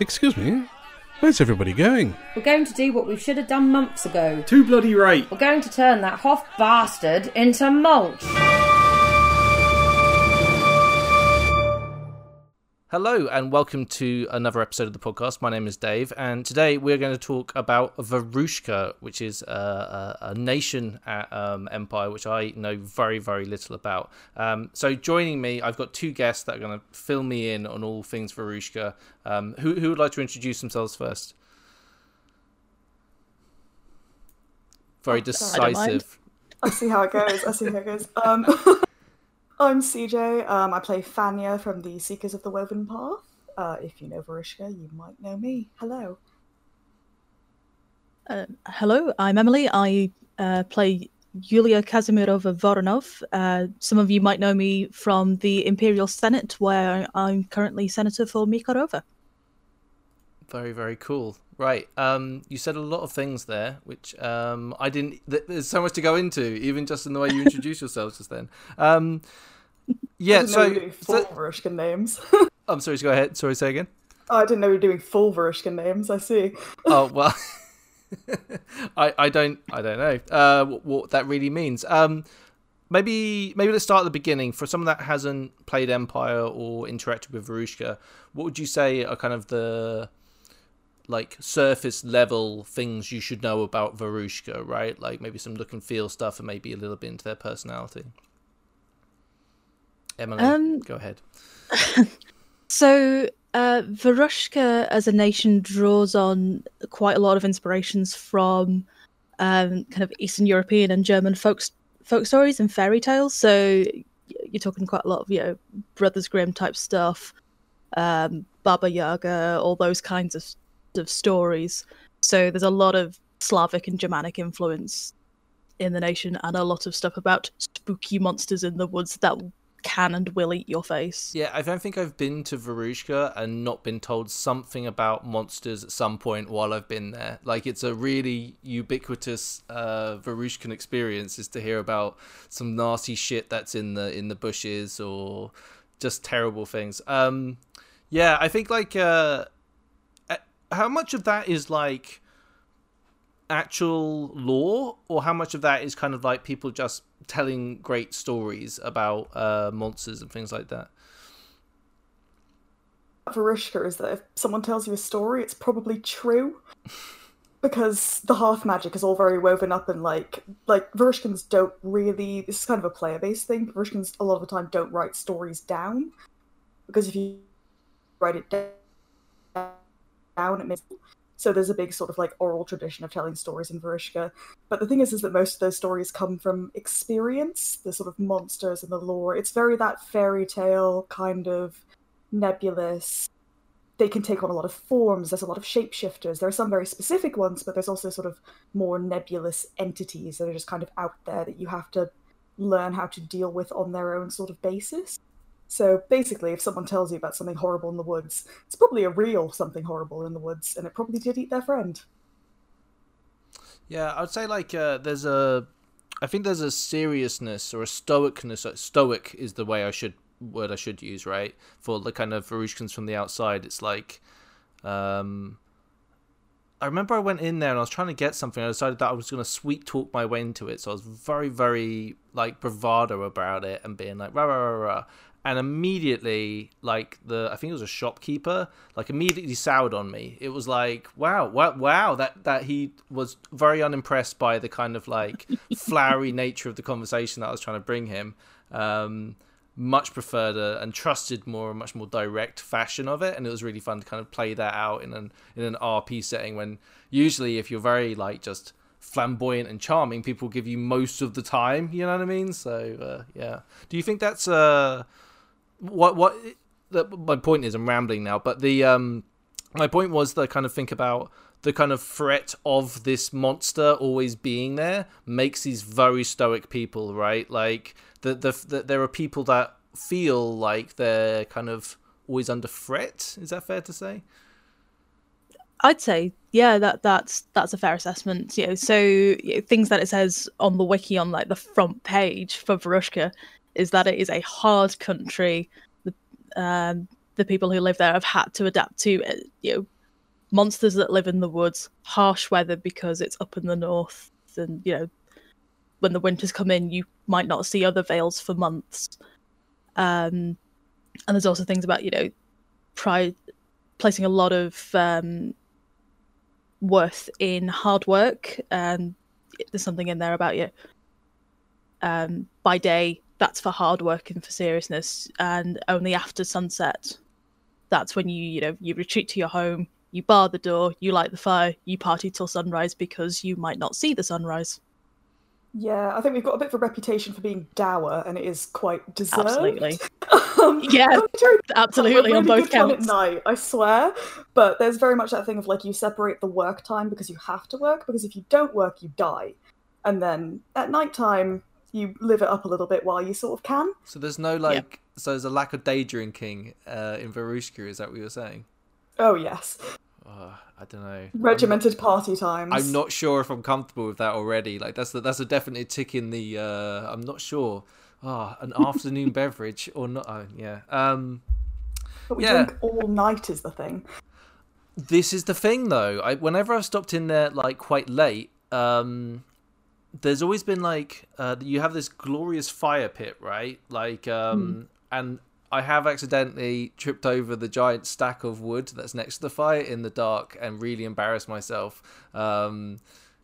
Excuse me, where's everybody going? We're going to do what we should have done months ago. Too bloody right. We're going to turn that Hoff bastard into mulch. Hello and welcome to another episode of the podcast. My name is Dave, and today we're going to talk about Varushka, which is a, a, a nation at um, Empire, which I know very, very little about. Um, so, joining me, I've got two guests that are going to fill me in on all things Varushka. Um, who, who would like to introduce themselves first? Very decisive. I see how it goes. I see how it goes. Um, I'm CJ. Um, I play Fanya from the Seekers of the Woven Path. Uh, if you know Varushka, you might know me. Hello. Uh, hello, I'm Emily. I uh, play Yulia Kazimirova Voronov. Uh, some of you might know me from the Imperial Senate, where I'm currently Senator for Miekarova. Very, very cool. Right. Um, you said a lot of things there, which um, I didn't. Th- there's so much to go into, even just in the way you introduced yourselves just then. Um, yeah. I didn't know So, we were doing full so names. I'm sorry. Go ahead. Sorry. Say again. oh, I didn't know we were doing full Varushka names. I see. oh well I I don't I don't know uh what, what that really means um maybe maybe let's start at the beginning for someone that hasn't played Empire or interacted with Varushka what would you say are kind of the like surface level things you should know about Varushka right? Like maybe some look and feel stuff and maybe a little bit into their personality. Emily Um, go ahead. So, uh, Varushka as a nation draws on quite a lot of inspirations from um, kind of Eastern European and German folk folk stories and fairy tales. So, you're talking quite a lot of you know Brothers Grimm type stuff, um, Baba Yaga, all those kinds of of stories. So, there's a lot of Slavic and Germanic influence in the nation, and a lot of stuff about spooky monsters in the woods that can and will eat your face. Yeah, I don't think I've been to Varushka and not been told something about monsters at some point while I've been there. Like it's a really ubiquitous uh, Varushkan experience is to hear about some nasty shit that's in the in the bushes or just terrible things. Um, yeah, I think like uh, how much of that is like actual lore or how much of that is kind of like people just telling great stories about uh, monsters and things like that. Varushka is that if someone tells you a story, it's probably true. because the half magic is all very woven up and like like Varushkans don't really this is kind of a player based thing. but a lot of the time don't write stories down. Because if you write it down, down makes so there's a big sort of like oral tradition of telling stories in Varushka. But the thing is is that most of those stories come from experience, the sort of monsters and the lore. It's very that fairy tale kind of nebulous they can take on a lot of forms. There's a lot of shapeshifters. There are some very specific ones, but there's also sort of more nebulous entities that are just kind of out there that you have to learn how to deal with on their own sort of basis. So basically, if someone tells you about something horrible in the woods, it's probably a real something horrible in the woods, and it probably did eat their friend. Yeah, I would say like uh, there's a, I think there's a seriousness or a stoicness. uh, Stoic is the way I should word I should use, right? For the kind of Varushkans from the outside, it's like, um, I remember I went in there and I was trying to get something. I decided that I was going to sweet talk my way into it, so I was very, very like bravado about it and being like rah rah rah rah. And immediately, like the I think it was a shopkeeper, like immediately soured on me. It was like, wow, wow, wow, that that he was very unimpressed by the kind of like flowery nature of the conversation that I was trying to bring him. Um, much preferred a, and trusted more a much more direct fashion of it and it was really fun to kind of play that out in an in an RP setting when usually if you're very like just flamboyant and charming people give you most of the time you know what I mean so uh, yeah do you think that's uh what what the, my point is I'm rambling now but the um my point was the kind of think about the kind of threat of this monster always being there makes these very stoic people right like the, the, the there are people that feel like they're kind of always under threat. Is that fair to say? I'd say, yeah, that that's that's a fair assessment. You know, so you know, things that it says on the wiki on like the front page for Varushka is that it is a hard country. The um, the people who live there have had to adapt to uh, you know monsters that live in the woods, harsh weather because it's up in the north, and you know when the winters come in, you might not see other vales for months. Um, and there's also things about you know, pri- placing a lot of um, worth in hard work, and there's something in there about you. Um, by day, that's for hard work and for seriousness, and only after sunset, that's when you you know you retreat to your home, you bar the door, you light the fire, you party till sunrise because you might not see the sunrise. Yeah, I think we've got a bit of a reputation for being dour, and it is quite deserved. Absolutely. um, Yeah, absolutely we're on both counts. At night, I swear. But there's very much that thing of like you separate the work time because you have to work, because if you don't work, you die. And then at night time, you live it up a little bit while you sort of can. So there's no like, so there's a lack of day drinking uh, in Varushka. Is that what you're saying? Oh yes, Oh, I don't know. I'm- regimented party times. I'm not sure if I'm comfortable with that already. Like that's a, that's a definite tick in the. Uh, I'm not sure. Ah, an afternoon beverage or not? Oh, yeah. Um, But we yeah. drink all night is the thing. this is the thing though. I whenever I've stopped in there like quite late, um, there's always been like uh, you have this glorious fire pit, right? Like, um, and I have accidentally tripped over the giant stack of wood that's next to the fire in the dark and really embarrassed myself. Um,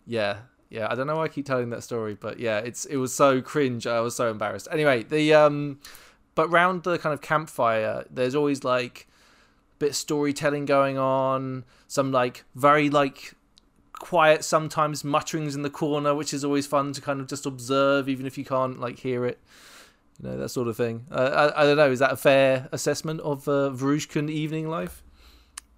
yeah, yeah. I don't know why I keep telling that story, but yeah, it's it was so cringe. I was so embarrassed. Anyway, the um, but round the kind of campfire, there's always like bit of storytelling going on, some like very like quiet sometimes mutterings in the corner, which is always fun to kind of just observe, even if you can't like hear it. You know that sort of thing. Uh, I, I don't know. Is that a fair assessment of uh, Varushkan evening life?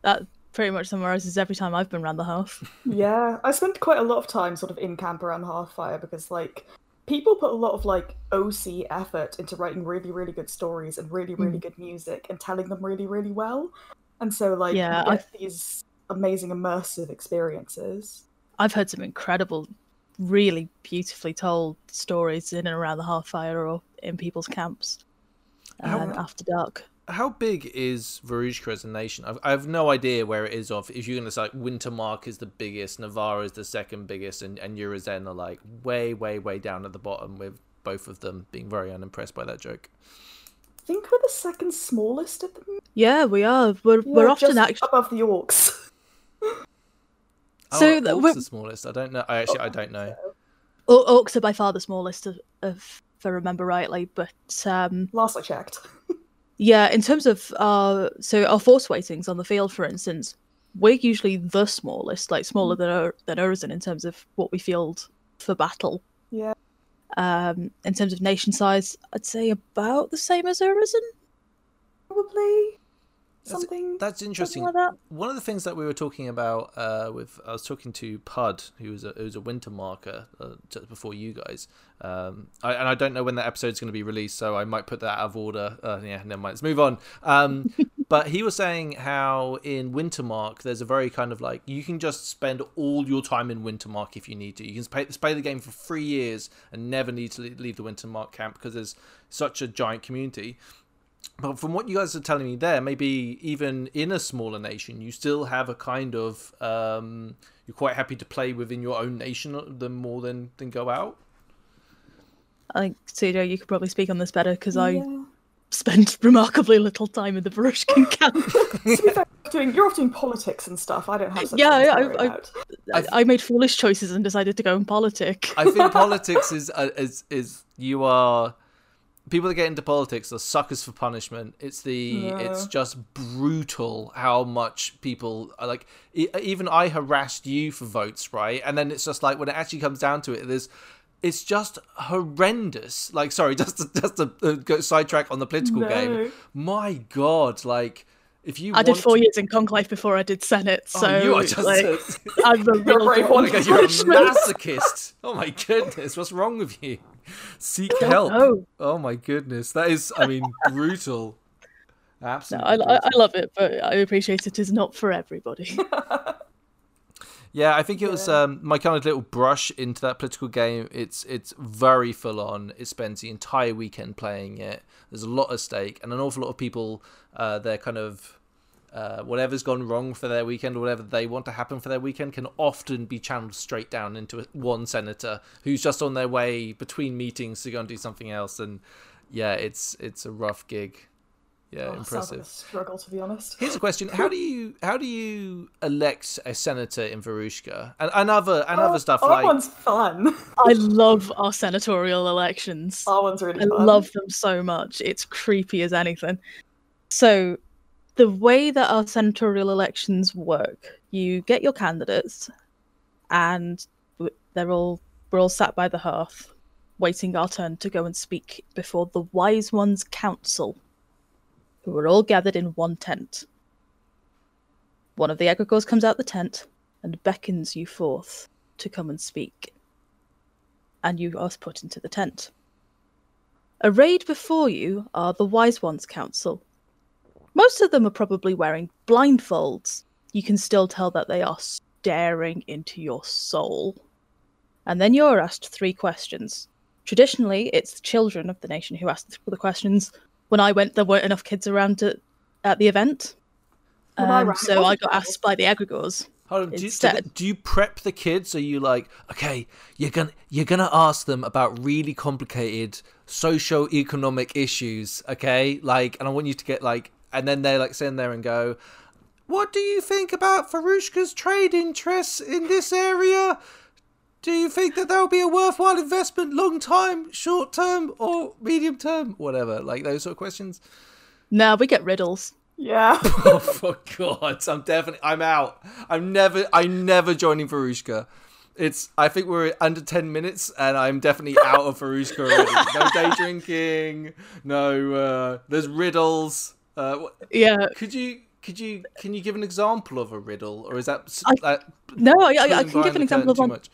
That pretty much summarizes every time I've been around the house. Yeah, I spent quite a lot of time sort of in camp around the hearthfire because like people put a lot of like OC effort into writing really really good stories and really really good music and telling them really really well, and so like Yeah, I- these amazing immersive experiences. I've heard some incredible, really beautifully told stories in and around the hearthfire or in people's camps um, after dark. How big is Varushka as a nation? I've, I have no idea where it is off. If you're going to say like, Wintermark is the biggest, Navarr is the second biggest, and, and Urizen are like way, way, way down at the bottom with both of them being very unimpressed by that joke. I think we're the second smallest of them. Yeah, we are. We're Yeah, we're often just actually. above the orcs. So oh, the- Orc's we're- the smallest. I don't know. I actually I don't know. Or- Orcs are by far the smallest, of, of, if I remember rightly. But um, Last I checked. yeah, in terms of our so our force weightings on the field, for instance, we're usually the smallest, like smaller than Ur- than Urizen in terms of what we field for battle. Yeah. Um, in terms of nation size, I'd say about the same as Urizen. Probably That's- something. That's interesting. like that. One of the things that we were talking about uh, with I was talking to Pud, who was a who was a winter marker uh, just before you guys, um, I, and I don't know when that episode's going to be released, so I might put that out of order. Uh, yeah, never mind. Let's move on. Um, but he was saying how in Wintermark there's a very kind of like you can just spend all your time in Wintermark if you need to. You can play, play the game for three years and never need to leave the Wintermark camp because there's such a giant community. But from what you guys are telling me there, maybe even in a smaller nation, you still have a kind of um, you're quite happy to play within your own nation than more than than go out. I think Sudo, you could probably speak on this better because I spent remarkably little time in the Varushkan camp. to be fair, you're doing, you're off doing politics and stuff. I don't have such Yeah, I- I- I, I made foolish choices and decided to go in politics. I think politics is uh, is is you are people that get into politics are suckers for punishment. It's the it's just brutal how much people are like. e- Even I harassed you for votes, right? And then it's just like when it actually comes down to it, there's. It's just horrendous. Like, sorry, just to, just to uh, go sidetrack on the political No. game. My God, like if you I did four to- years in conclave before I did senate, Oh, so you are just like, a- I'm a You're a real brave one. Oh my for god, you're a masochist. Oh my goodness, what's wrong with you? Seek help. know. Oh my goodness, that is, I mean, brutal. No, Absolutely. I, I, I love it, but I appreciate it is not for everybody. Yeah, I think it was Yeah. um, my kind of little brush into that political game. It's it's very full on. It spends the entire weekend playing it. There's a lot at stake, and an awful lot of people. Uh, they're kind of uh, whatever's gone wrong for their weekend or whatever they want to happen for their weekend can often be channeled straight down into one senator who's just on their way between meetings to go and do something else. And yeah, it's it's a rough gig. Yeah, Oh, sounds like a impressive. struggle, to be honest. Here's a question: How do you how do you elect a senator in Varushka and, and other and other stuff Our like? one's fun. I love our senatorial elections. Our one's really I fun. love them so much. It's creepy as anything. So, the way that our senatorial elections work, you get your candidates, and they're all we're all sat by the hearth, waiting our turn to go and speak before the Wise Ones Council, who are all gathered in one tent. One of the egregores comes out the tent and beckons you forth to come and speak, and you are put into the tent. Arrayed before you are the Wise Ones Council. Most of them are probably wearing blindfolds. You can still tell that they are staring into your soul. And then you're asked three questions. Traditionally, it's the children of the nation who ask the questions. When I went, there weren't enough kids around to, at the event. When I Um, so I got asked by the egregores. Hold on, do you, do, do you prep the kids? Are you like, okay, you're gonna you're gonna ask them about really complicated socio-economic issues, okay? Like, and I want you to get like, and then they like stand there and go, what do you think about Varushka's trade interests in this area? Do you think that that will be a worthwhile investment, long time, short term, or medium term, whatever? Like those sort of questions. No, we get riddles. Yeah. Oh for God! I'm definitely. I'm out. I'm never. I'm never joining Varushka. It's. I think we're under ten minutes, and I'm definitely out of Varushka already. No day drinking. No. Uh, there's riddles. Uh, what, Yeah. could you? Could you? Can you give an example of a riddle, or is that? I- that No, I, I, I can give an example of one. much?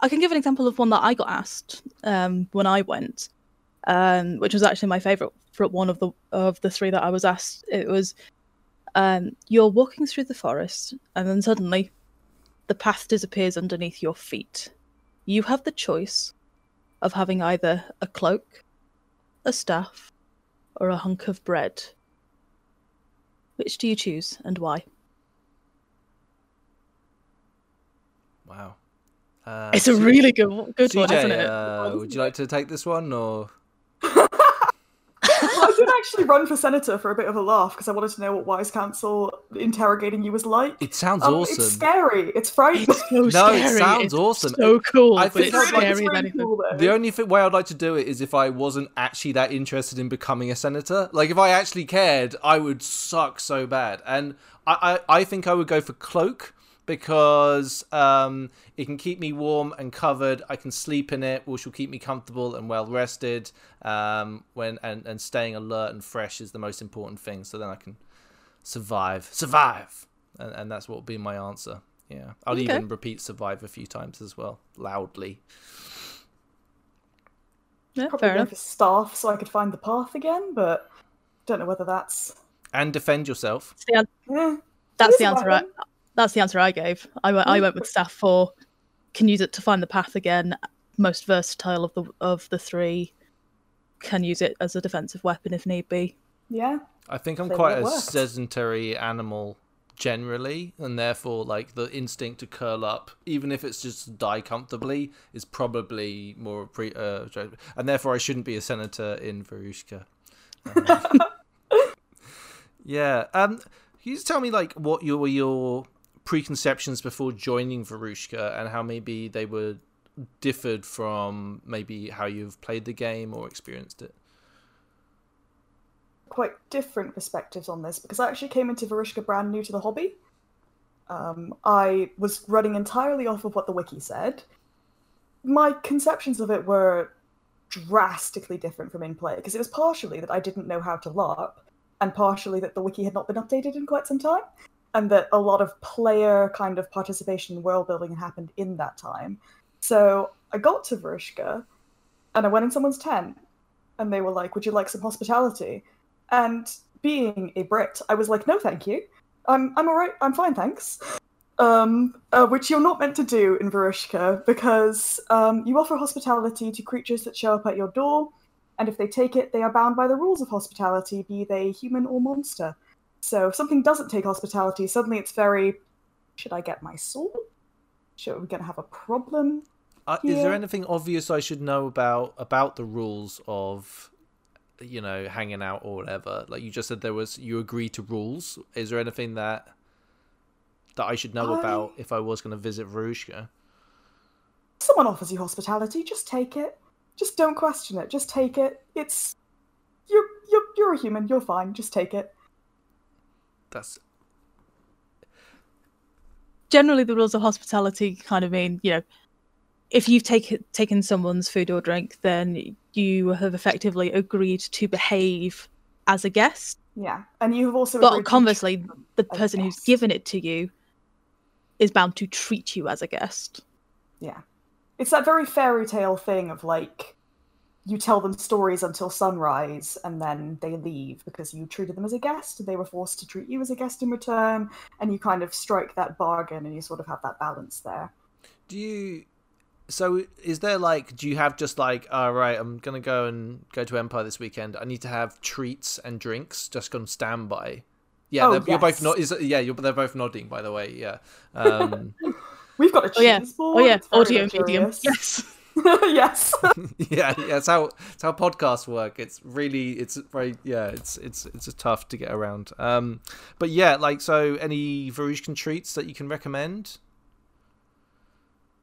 I can give an example of one that I got asked um, when I went, um, which was actually my favorite for one of the of the three that I was asked. It was, um, you're walking through the forest, and then suddenly, the path disappears underneath your feet. You have the choice of having either a cloak, a staff, or a hunk of bread. Which do you choose, and why? Wow. Uh, It's a really good good one, isn't it? uh, would you like to take this one, or? I did actually run for senator for a bit of a laugh because I wanted to know what Wise Council interrogating you was like. It sounds Um, awesome. It's scary. It's frightening. It's so No, it scary. sounds it's awesome. So cool, I think it's I'd like- scary It's really cool. The only th- way I'd like to do it is if I wasn't actually that interested in becoming a senator. Like if I actually cared, I would suck so bad. And I, I, I think I would go for cloak because um, it can keep me warm and covered. I can sleep in it, which will keep me comfortable and well rested. Um, when and, and staying alert and fresh is the most important thing. So then I can survive, survive, and, and that's what will be my answer. Yeah, I'll Okay. even repeat survive a few times as well, loudly. Yeah, Probably fair go enough. staff so I could find the path again, but don't know whether that's. and defend yourself. That's the, Eh. that's the answer. I, weapon. That's the answer I gave. I went. I went with staff four. Can use it to find the path again. Most versatile of the of the three. Can use it as a defensive weapon if need be. Yeah. I think I'm So quite a worked. sedentary animal generally, and therefore, like the instinct to curl up, even if it's just to die comfortably, is probably more pre. Uh, and therefore, I shouldn't be a senator in Varushka. Um, yeah. Um. Can you just tell me like what your your preconceptions before joining Varushka, and how maybe they were differed from maybe how you've played the game or experienced it? quite different perspectives on this because I actually came into Varushka brand new to the hobby. Um, I was running entirely off of what the wiki said. My conceptions of it were drastically different from in play because it was partially that I didn't know how to LARP, and partially that the wiki had not been updated in quite some time, and that a lot of player kind of participation in world building happened in that time. So I got to Varushka, and I went in someone's tent, and they were like, "Would you like some hospitality?" And being a Brit, I was like, no, thank you. I'm I'm all right. I'm fine, thanks. um, uh, which you're not meant to do in Varushka because um, you offer hospitality to creatures that show up at your door, and if they take it, they are bound by the rules of hospitality, be they human or monster. So if something doesn't take hospitality, suddenly it's very. Should I get my sword? Should we going to have a problem? Uh, Is there anything obvious I should know about about the rules of, you know, hanging out or whatever? Like you just said, there was you agree to rules. Is there anything that that I should know I- about if I was going to visit Varushka? Someone offers you hospitality, just take it. Just don't question it. Just take it. It's you're you're you're a human. You're fine. Just take it. That's generally the rules of hospitality kind of mean you know if you've taken taken someone's food or drink then you have effectively agreed to behave as a guest Yeah, and you have also. but conversely the person who's given it to you is bound to treat you as a guest Yeah. It's that very fairy tale thing of like you tell them stories until sunrise and then they leave because you treated them as a guest and they were forced to treat you as a guest in return and you kind of strike that bargain and you sort of have that balance there. Do you? So is there like? Do you have just like? All right, I'm gonna go and go to Empire this weekend. I need to have treats and drinks just on standby. Yeah, Oh, they're, you're both not. Is yeah, you're they're both nodding. By the way, yeah. Um, We've got a cheese oh yeah board. oh yeah audio medium yes yes. yeah, yeah, it's how it's how podcasts work. It's really it's very yeah, it's it's it's a tough to get around. Um, but yeah, like so, any Varushkan treats that you can recommend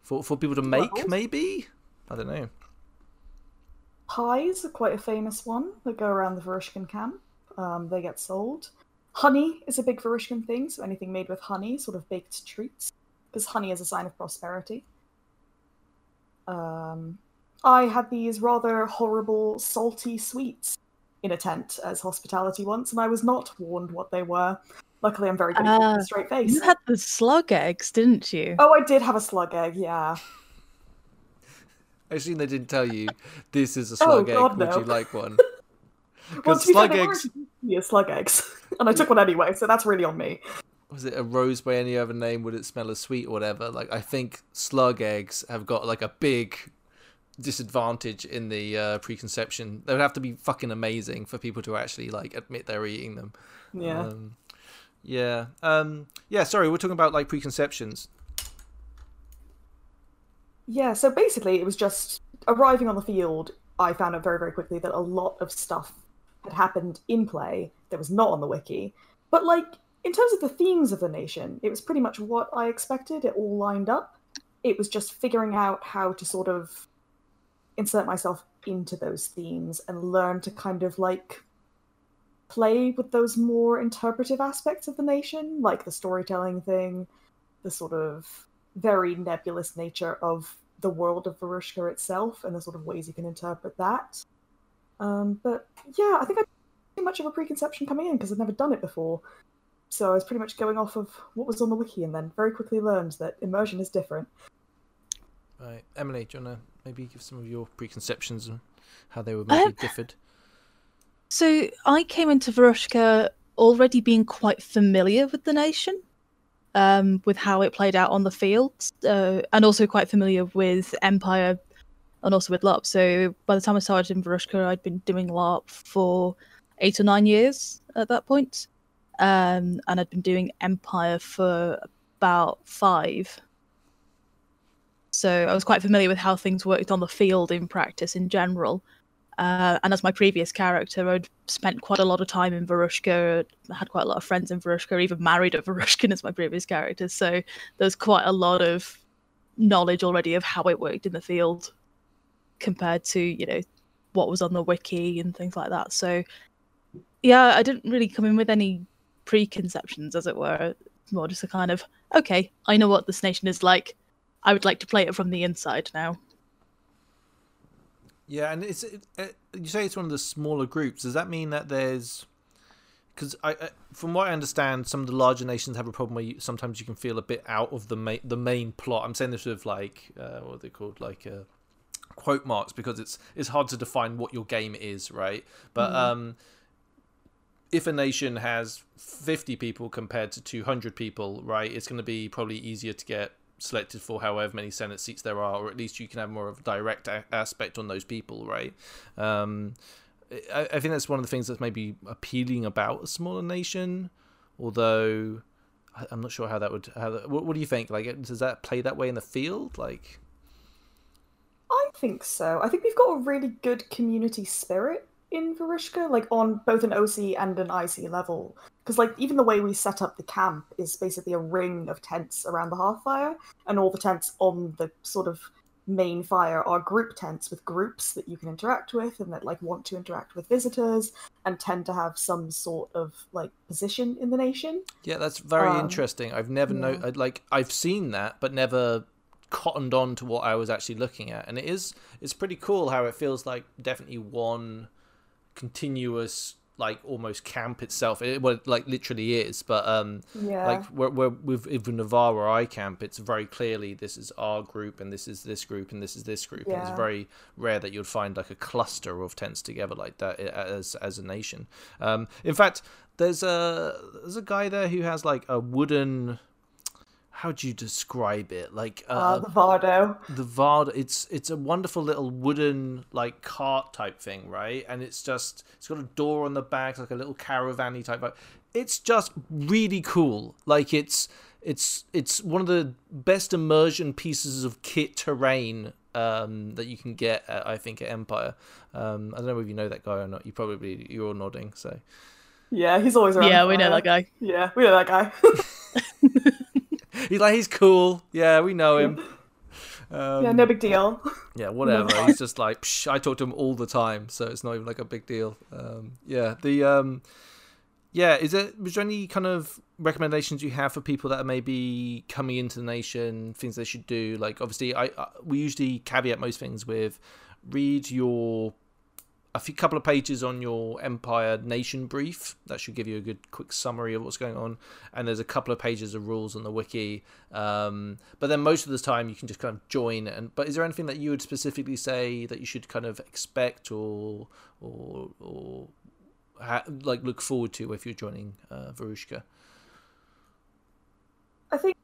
for for people to make, Well- maybe. I don't know. Pies are quite a famous one that go around the Varushkan camp. Um, they get sold. Honey is a big Varushkan thing, so anything made with honey, sort of baked treats, because honey is a sign of prosperity. Um, I had these rather horrible salty sweets in a tent as hospitality once, and I was not warned what they were. Luckily, I'm very good at keeping a straight face. you had the slug eggs didn't you Oh, I did have a slug egg, yeah. I assume they didn't tell you this is a Oh, slug egg. God, Would you like one? Well, Because to be fair, slug eggs introduced to me as slug eggs, and I took one anyway, so that's really on me. Was it a rose by any other name? Would it smell as sweet or whatever? Like I think slug eggs have got like a big disadvantage in the uh, preconception. They would have to be fucking amazing for people to actually like admit they're eating them. Yeah. Um, yeah. Um, yeah. Sorry, we're talking about like preconceptions. Yeah, so basically, it was just arriving on the field. I found out very, very quickly that a lot of stuff had happened in play that was not on the wiki. But, like, in terms of the themes of the nation, it was pretty much what I expected. It all lined up. It was just figuring out how to sort of insert myself into those themes and learn to kind of, like, play with those more interpretive aspects of the nation, like the storytelling thing, the sort of very nebulous nature of the world of Varushka itself and the sort of ways you can interpret that. Um, but yeah, I think I too much of a preconception coming in because I'd never done it before. So I was pretty much going off of what was on the wiki and then very quickly learned that immersion is different. Right, Emily, do you wanna maybe give some of your preconceptions and how they were maybe Um, differed? So I came into Varushka already being quite familiar with the nation, um, with how it played out on the field, uh, and also quite familiar with Empire and also with LARP. So by the time I started in Varushka, I'd been doing LARP for eight or nine years at that point, um, and I'd been doing Empire for about five. So I was quite familiar with how things worked on the field in practice in general. Uh, and as my previous character, I'd spent quite a lot of time in Varushka, had quite a lot of friends in Varushka, even married a Varushkan as my previous character. So there's quite a lot of knowledge already of how it worked in the field compared to, you know, what was on the wiki and things like that. So yeah, I didn't really come in with any preconceptions, as it were. It's more just a kind of, okay, I know what this nation is like. I would like to play it from the inside now. Yeah, and it's it, uh, you say it's one of the smaller groups. Does that mean that there's because I, I, from what I understand, some of the larger nations have a problem where you, sometimes you can feel a bit out of the main the main plot. I'm saying this with like uh, what are they called, like uh, quote marks, because it's it's hard to define what your game is, right? But um, if a nation has 50 people compared to 200 people, right, it's going to be probably easier to get selected for however many Senate seats there are, or at least you can have more of a direct a- aspect on those people, right? Um, I, I think that's one of the things that's maybe appealing about a smaller nation, although I- I'm not sure how that would. How that, what, what do you think? Like, does that play that way in the field? Like, I think so. I think we've got a really good community spirit in Varushka, like on both an OC and an IC level. Because like even the way we set up the camp is basically a ring of tents around the hearthfire, and all the tents on the sort of main fire are group tents with groups that you can interact with and that like want to interact with visitors and tend to have some sort of like position in the nation. yeah, that's very Um, interesting. I've never know yeah. like I've seen that, but never cottoned on to what I was actually looking at, and it is it's pretty cool how it feels like definitely one continuous like almost camp itself. It well, like literally is, but um, Yeah. like where, where with Navarr where I camp, it's very clearly this is our group and this is this group and this is this group. And it's very rare that you'd find like a cluster of tents together like that as as a nation. Um, in fact, there's a there's a guy there who has like a wooden. How do you describe it? Like uh, uh, the Vardo. the Vard it's it's a wonderful little wooden like cart type thing, right? And it's just it's got a door on the back, like a little caravan type vibe. It's just really cool. Like it's it's it's one of the best immersion pieces of kit terrain um, that you can get at, I think at Empire. Um, I don't know if you know that guy or not. You probably you're all nodding, so Yeah, he's always around. Yeah, we know that guy. Yeah, we know that guy. he's like he's cool. Yeah, we know him. Um, yeah, no big deal. Yeah, whatever. He's just like Psh, I talk to him all the time, so it's not even like a big deal. Um, yeah, the um, yeah. Is there was there any kind of recommendations you have for people that are maybe coming into the nation, things they should do? Like obviously, I, I we usually caveat most things with read your a few couple of pages on your Empire Nation brief. That should give you a good quick summary of what's going on. And there's a couple of pages of rules on the wiki. Um, but then most of the time you can just kind of join. And but is there anything that you would specifically say that you should kind of expect or or or ha- like look forward to if you're joining uh, Varushka? I think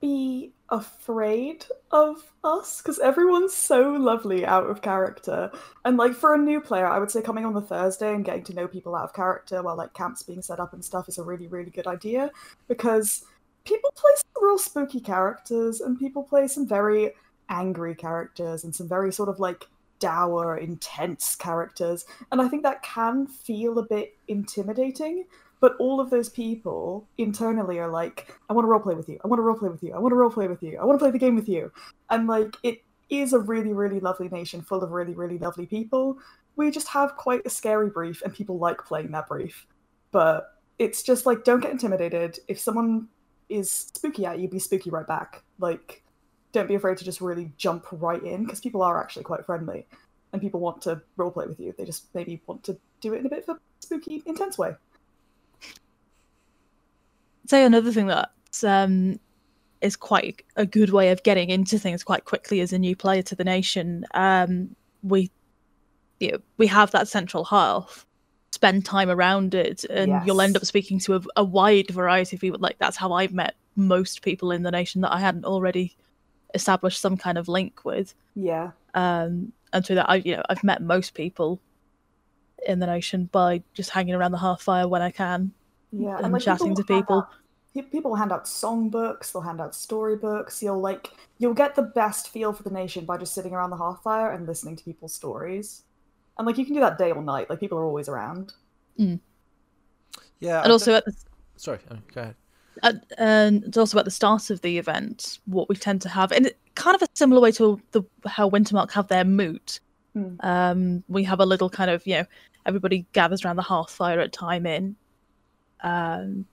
be afraid of us because everyone's so lovely out of character. And like for a new player, I would say coming on the Thursday and getting to know people out of character while like camps being set up and stuff is a really, really good idea because people play some real spooky characters and people play some very angry characters and some very sort of like dour, intense characters. And I think that can feel a bit intimidating. But all of those people internally are like, I want to roleplay with you. I want to roleplay with you. I want to roleplay with you. I want to play the game with you. And like, it is a really, really lovely nation full of really, really lovely people. We just have quite a scary brief, and people like playing that brief. But it's just like, don't get intimidated. If someone is spooky at you, be spooky right back. Like, don't be afraid to just really jump right in because people are actually quite friendly and people want to roleplay with you. They just maybe want to do it in a bit of a spooky, intense way. Say another thing that um, is quite a good way of getting into things quite quickly as a new player to the nation. Um, we you know, we have that central hearth. Spend time around it, and you'll end up speaking to a, a wide variety of people. Like that's how I've met most people in the nation that I hadn't already established some kind of link with. Yeah. Um, and through that, I you know I've met most people in the nation by just hanging around the hearth fire when I can. Yeah, and like, chatting to people. Out- pe- people hand out songbooks. They'll hand out storybooks. You'll like you'll get the best feel for the nation by just sitting around the hearthfire and listening to people's stories. And like you can do that day or night. Like people are always around. Yeah, And also at the sorry, oh, go ahead. and, and it's also at the start of the event what we tend to have and kind of a similar way to the how wintermark have their moot Hmm. um we have a little kind of you know everybody gathers around the hearth fire at time in um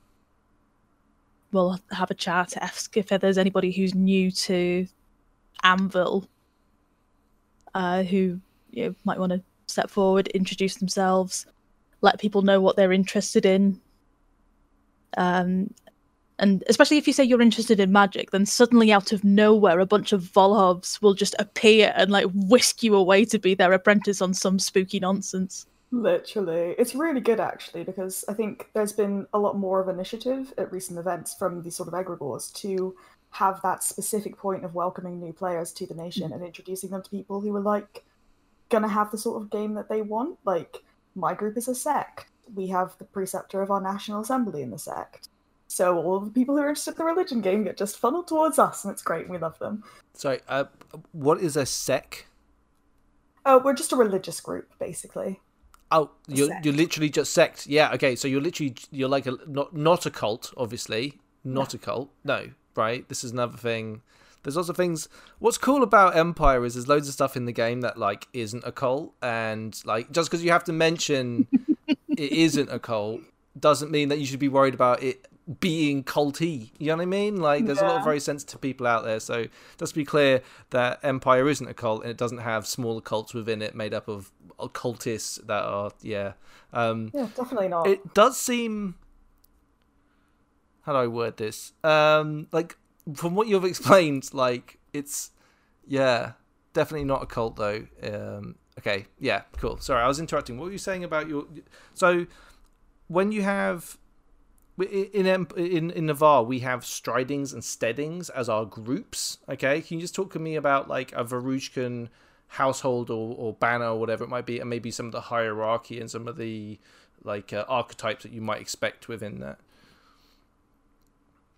we'll have a chat ask if there's anybody who's new to anvil uh who you know might want to step forward introduce themselves let people know what they're interested in um and especially if you say you're interested in magic, then suddenly out of nowhere, a bunch of Volhovs will just appear and like whisk you away to be their apprentice on some spooky nonsense. Literally. It's really good actually because I think there's been a lot more of initiative at recent events from these sort of egregores to have that specific point of welcoming new players to the nation and introducing them to people who are like gonna have the sort of game that they want. Like my group is a sect. We have the preceptor of our national assembly in the sect. So all the people who are interested in the religion game get just funneled towards us and it's great and we love them. Sorry, uh, what is a sec? Oh, we're just a religious group, basically. Oh, you're you're literally just sect. Yeah, okay. So you're literally you're like a not not a cult, obviously. Not a cult. No, right? This is another thing. There's lots of things. What's cool about Empire is there's loads of stuff in the game that like isn't a cult, and like just because you have to mention it isn't a cult doesn't mean that you should be worried about it being culty. You know what I mean? Like there's a lot of very sensitive people out there. So just to be clear that Empire isn't a cult and it doesn't have smaller cults within it made up of occultists that are yeah. Um, Yeah, definitely not. it does seem how do I word this? Um, like from what you've explained, like it's yeah, definitely not a cult though. Um, okay, yeah, cool. Sorry, I was interrupting. What were you saying about your? So when you have in in in, Navarr, we have stridings and steadings as our groups. Okay, can you just talk to me about like a Varushkan household or, or banner or whatever it might be, and maybe some of the hierarchy and some of the like uh, archetypes that you might expect within that.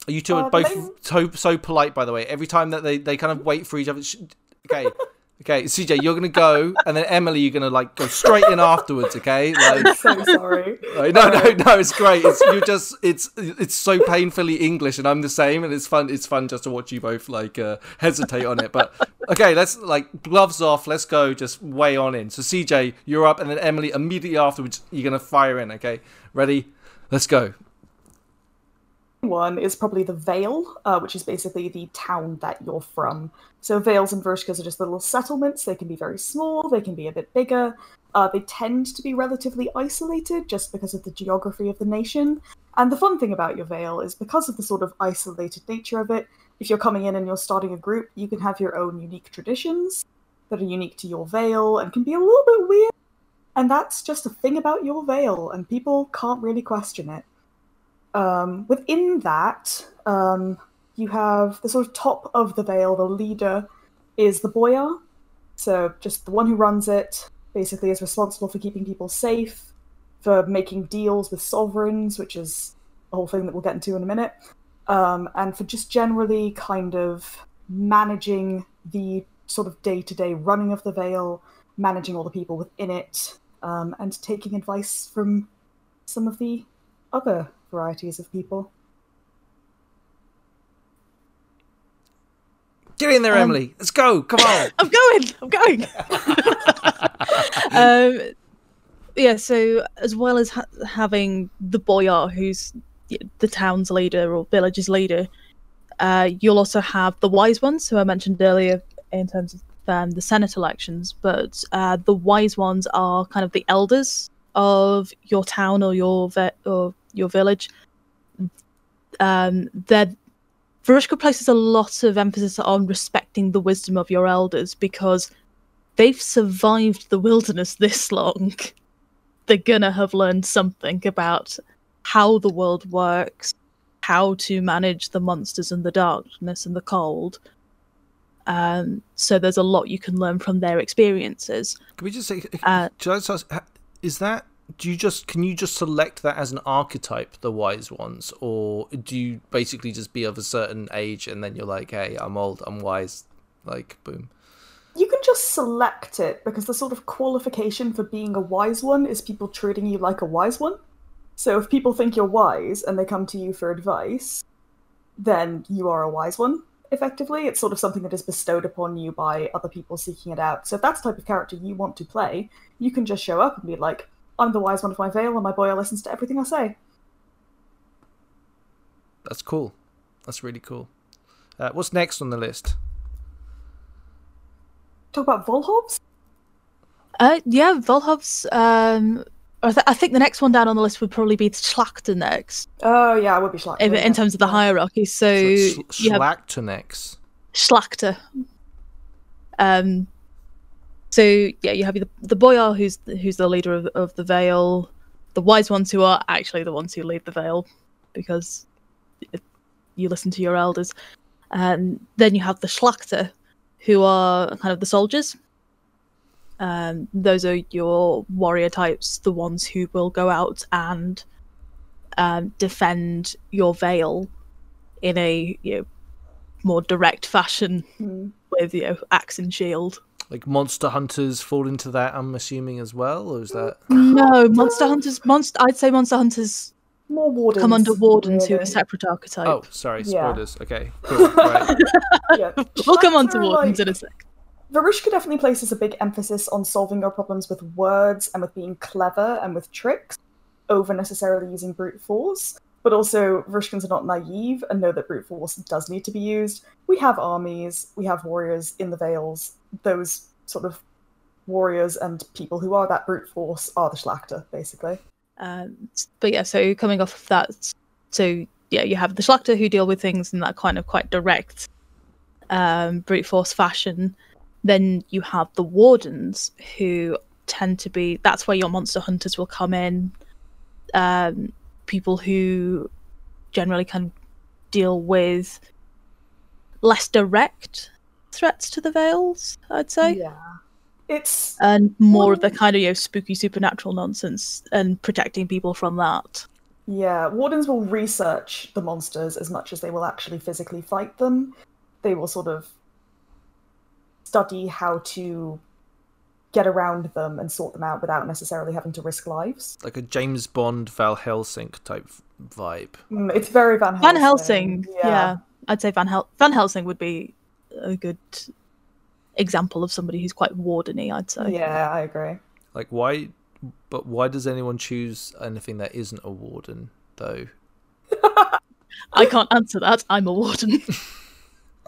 You two are Uh, both so so polite, by the way. Every time that they, they kind of wait for each other. Okay, okay, CJ, you're gonna go, and then Emily, you're gonna like go straight in afterwards. Okay, like I'm so sorry. Right, No, no, no. It's great. It's you just it's it's so painfully English, and I'm the same, and it's fun. It's fun just to watch you both like uh, hesitate on it. But okay, let's like gloves off. Let's go. Just way on in. So CJ, you're up, and then Emily immediately afterwards. You're gonna fire in. Okay, ready? Let's go. One is probably the Vale, uh, which is basically the town that you're from. So Vales and Vershkas are just little settlements. They can be very small, they can be a bit bigger. Uh, they tend to be relatively isolated just because of the geography of the nation. And the fun thing about your Vale is because of the sort of isolated nature of it, if you're coming in and you're starting a group, you can have your own unique traditions that are unique to your Vale and can be a little bit weird. And that's just a thing about your Vale, and people can't really question it. Um, within that, um, you have the sort of top of the Vale, the leader is the boyar. So just the one who runs it basically is responsible for keeping people safe, for making deals with sovereigns, which is a whole thing that we'll get into in a minute, um, and for just generally kind of managing the sort of day to day running of the Vale, managing all the people within it, um, and taking advice from some of the other varieties of people. Get in there, Um, Emily. Let's go. Come on. I'm going. I'm going. um, yeah. So as well as ha- having the boyar, who's the town's leader or village's leader, uh, you'll also have the wise ones, who I mentioned earlier in terms of um, the senate elections. But uh, the wise ones are kind of the elders of your town or your ve- or your village. Um, they're Varushka places a lot of emphasis on respecting the wisdom of your elders because they've survived the wilderness this long. They're gonna have learned something about how the world works, how to manage the monsters and the darkness and the cold. Um, so there's a lot you can learn from their experiences. Can we just say? Uh, should I just ask, is that? Do you just can you just select that as an archetype, the wise ones, or do you basically just be of a certain age and then you're like, hey, I'm old, I'm wise, like boom. You can just select it because the sort of qualification for being a wise one is people treating you like a wise one. So if people think you're wise and they come to you for advice, then you are a wise one, effectively. It's sort of something that is bestowed upon you by other people seeking it out. So if that's the type of character you want to play, you can just show up and be like, I'm the wise one of my Vale, and my boy listens to everything I say. That's cool. That's really cool. Uh, what's next on the list? Talk about Volhovs? Uh, yeah, Volhov's. Um, I, th- I think the next one down on the list would probably be Schlachter next, Oh, yeah, I would be Schlachter. in, yeah. in terms of the hierarchy. So So you have Schlachtenex. Schlachter. Um, So yeah, you have the the boyar who's who's the leader of, of the Vale, the wise ones who are actually the ones who lead the Vale, because you listen to your elders. And then you have the Schlachter, who are kind of the soldiers. Um, those are your warrior types, the ones who will go out and um, defend your Vale in a you know more direct fashion Mm. with you know axe and shield. Like monster hunters fall into that. I'm assuming as well, or is that? No, monster hunters. Monster. I'd say monster hunters More wardens. come under wardens who are separate archetype. Oh, sorry, Yeah. spoilers. Okay, cool. Right. Yeah. we'll come on to wardens like- in a sec. Varushka definitely places a big emphasis on solving your problems with words and with being clever and with tricks over necessarily using brute force. But also, Varushkans are not naive and know that brute force does need to be used. We have armies, we have warriors in the Vales. Those sort of warriors and people who are that brute force are the Schlachter, basically. Um, but yeah, so coming off of that, so yeah, you have the Schlachter who deal with things in that kind of quite direct um, brute force fashion. Then you have the wardens who tend to be that's where your monster hunters will come in. Um, people who generally can deal with less direct threats to the Vales, I'd say Yeah. It's and more of the kind of you know spooky supernatural nonsense and protecting people from that. Yeah, wardens will research the monsters as much as they will actually physically fight them. They will sort of study how to get around them and sort them out without necessarily having to risk lives. like a James Bond Val Helsing type vibe. Mm, it's very Van Helsing. Van Helsing, yeah. I'd say Van Hel- Van Helsing would be a good example of somebody who's quite wardeny. I'd say. Yeah, I agree. Like why? But why does anyone choose anything that isn't a warden though? I can't answer that. I'm a warden.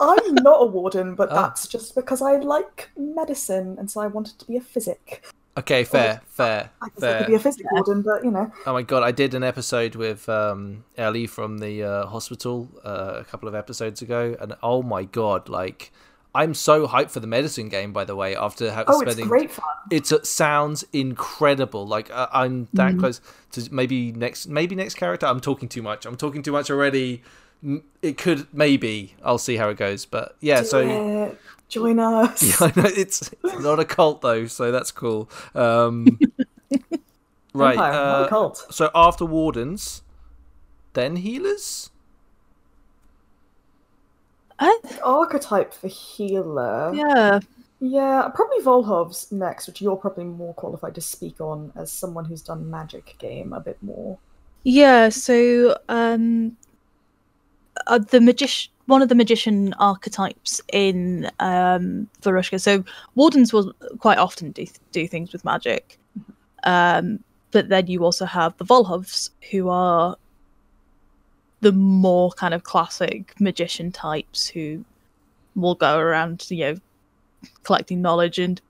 I'm not a warden, but Oh. that's just because I like medicine, and so I wanted to be a physic. Okay, fair, fair, I guess I could be a physic warden, but you know. Oh my god, I did an episode with um, Ellie from the uh, hospital uh, a couple of episodes ago, and oh my god, like I'm so hyped for the medicine game. By the way, after ha- Oh, it's great fun. It's, it sounds incredible. Like uh, I'm that close to maybe next, maybe next character. I'm talking too much. I'm talking too much already. M- It could maybe. I'll see how it goes. But yeah, so Yeah, join us. yeah, I know it's, it's not a cult though, so that's cool. Um, right. Empire, not a Uh, cult. so after wardens, then healers. I, Archetype for healer. yeah, Yeah, probably Volhov's next, which you're probably more qualified to speak on as someone who's done Magic game a bit more. yeah. So, um, uh, the magician, one of the magician archetypes in um Varushka. So wardens will quite often do do things with magic, um, but then you also have the Volhovs who are the more kind of classic magician types who will go around, you know, collecting knowledge and,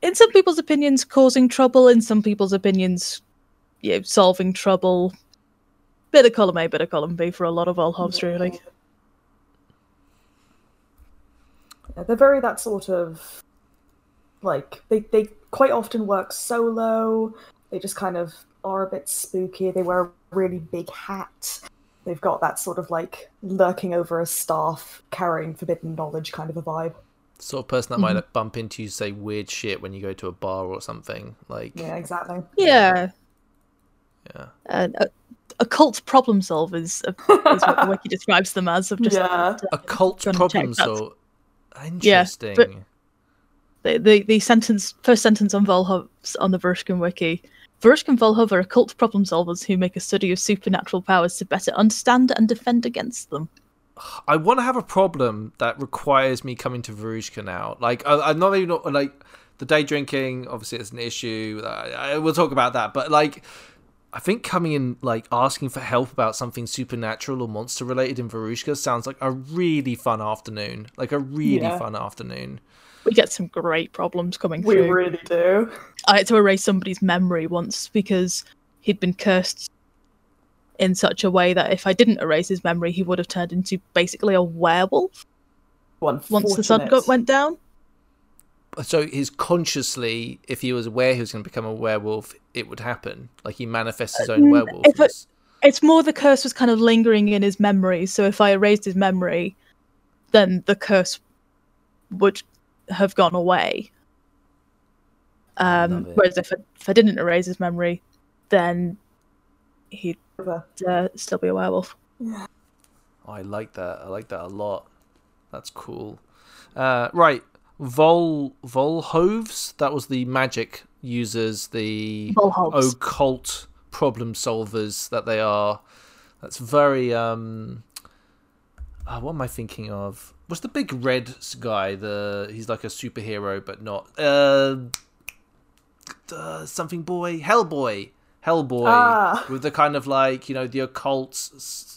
in some people's opinions, causing trouble. In some people's opinions, you know, solving trouble. Bit of column A, bit of column B for a lot of Volhovs, really. Yeah, they're very that sort of like they they quite often work solo. They just kind of are a bit spooky. They wear a really big hat. They've got that sort of like lurking over a staff, carrying forbidden knowledge kind of a vibe. Sort of person that might bump into you, say weird shit when you go to a bar or something. Like, Yeah, exactly. Yeah. yeah. Uh, occult problem solvers uh, is what the wiki describes them as. Of just Yeah. Occult Gonna problem check that. so interesting. but- the, the the sentence first sentence on Volhovs on the Varushkan wiki. Varushkan Volhov are occult problem solvers who make a study of supernatural powers to better understand and defend against them. I want to have a problem that requires me coming to Varushka now. Like, I, I'm not even like the day drinking. Obviously, it's an issue. I, I, we'll talk about that. But like, I think coming in like asking for help about something supernatural or monster related in Varushka sounds like a really fun afternoon. Like a really Yeah. fun afternoon. We get some great problems coming We through. We really do. I had to erase somebody's memory once because he'd been cursed in such a way that if I didn't erase his memory, he would have turned into basically a werewolf once the sun got, went down. So he's consciously, if he was aware he was going to become a werewolf, it would happen. Like he manifests his own Mm, if it- It's more the curse was kind of lingering in his memory. So if I erased his memory, then the curse would have gone away. Um, whereas if I, if I didn't erase his memory, then he'd uh, still be a werewolf. I like that. I like that a lot. That's cool. Uh, right, Vol Volhovs. That was the magic users, the Volhovs. occult problem solvers that they are. That's very. um uh, What am I thinking of? What's the big red guy? The he's like a superhero, but not. Uh, uh, something boy, Hellboy, Hellboy, Ah. with the kind of like you know the occult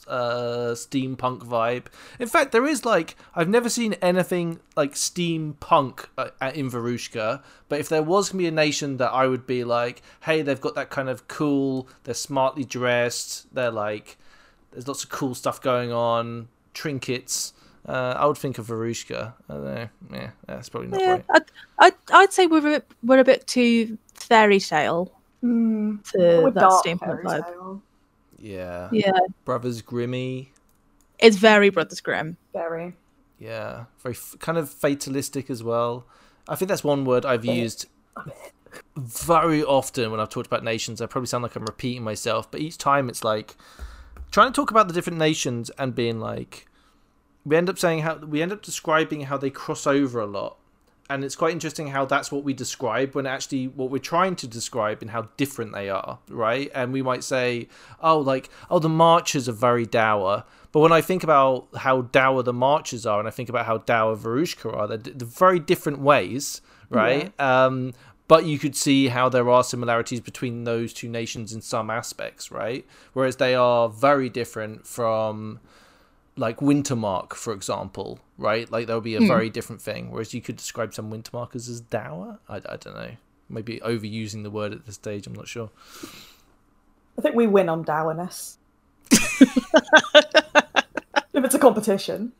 uh, steampunk vibe. In fact, there is like I've never seen anything like steampunk uh, in Varushka, but if there was gonna be a nation that I would be like, hey, they've got that kind of cool, they're smartly dressed, they're like, there's lots of cool stuff going on, trinkets. Uh, I would think of Varushka. I don't know. Yeah, that's probably not Yeah, right. I'd, I'd, I'd say we're a, bit- we're a bit too fairy tale Mm, to with that dark steampunk vibe. tale. Yeah. Yeah, Brothers Grimmy. it's very Brothers Grimm. Very. Yeah, very f- kind of fatalistic as well. I think that's one word I've used very often when I've talked about nations. I probably sound like I'm repeating myself, but each time it's like trying to talk about the different nations and being like we end up saying how we end up describing how they cross over a lot. And it's quite interesting how that's what we describe when actually what we're trying to describe and how different they are, right? And we might say, oh, like, oh, the marchers are very dour. But when I think about how dour the marchers are and I think about how dour Varushka are, they're, they're very different ways, right? Um, but you could see how there are similarities between those two nations in some aspects, right? Whereas they are very different from like Wintermark, for example, right? Like that would be a hmm. very different thing. Whereas you could describe some Wintermarkers as dour. I, I don't know. Maybe overusing the word at this stage. I'm not sure. I think we win on dourness. if it's a competition.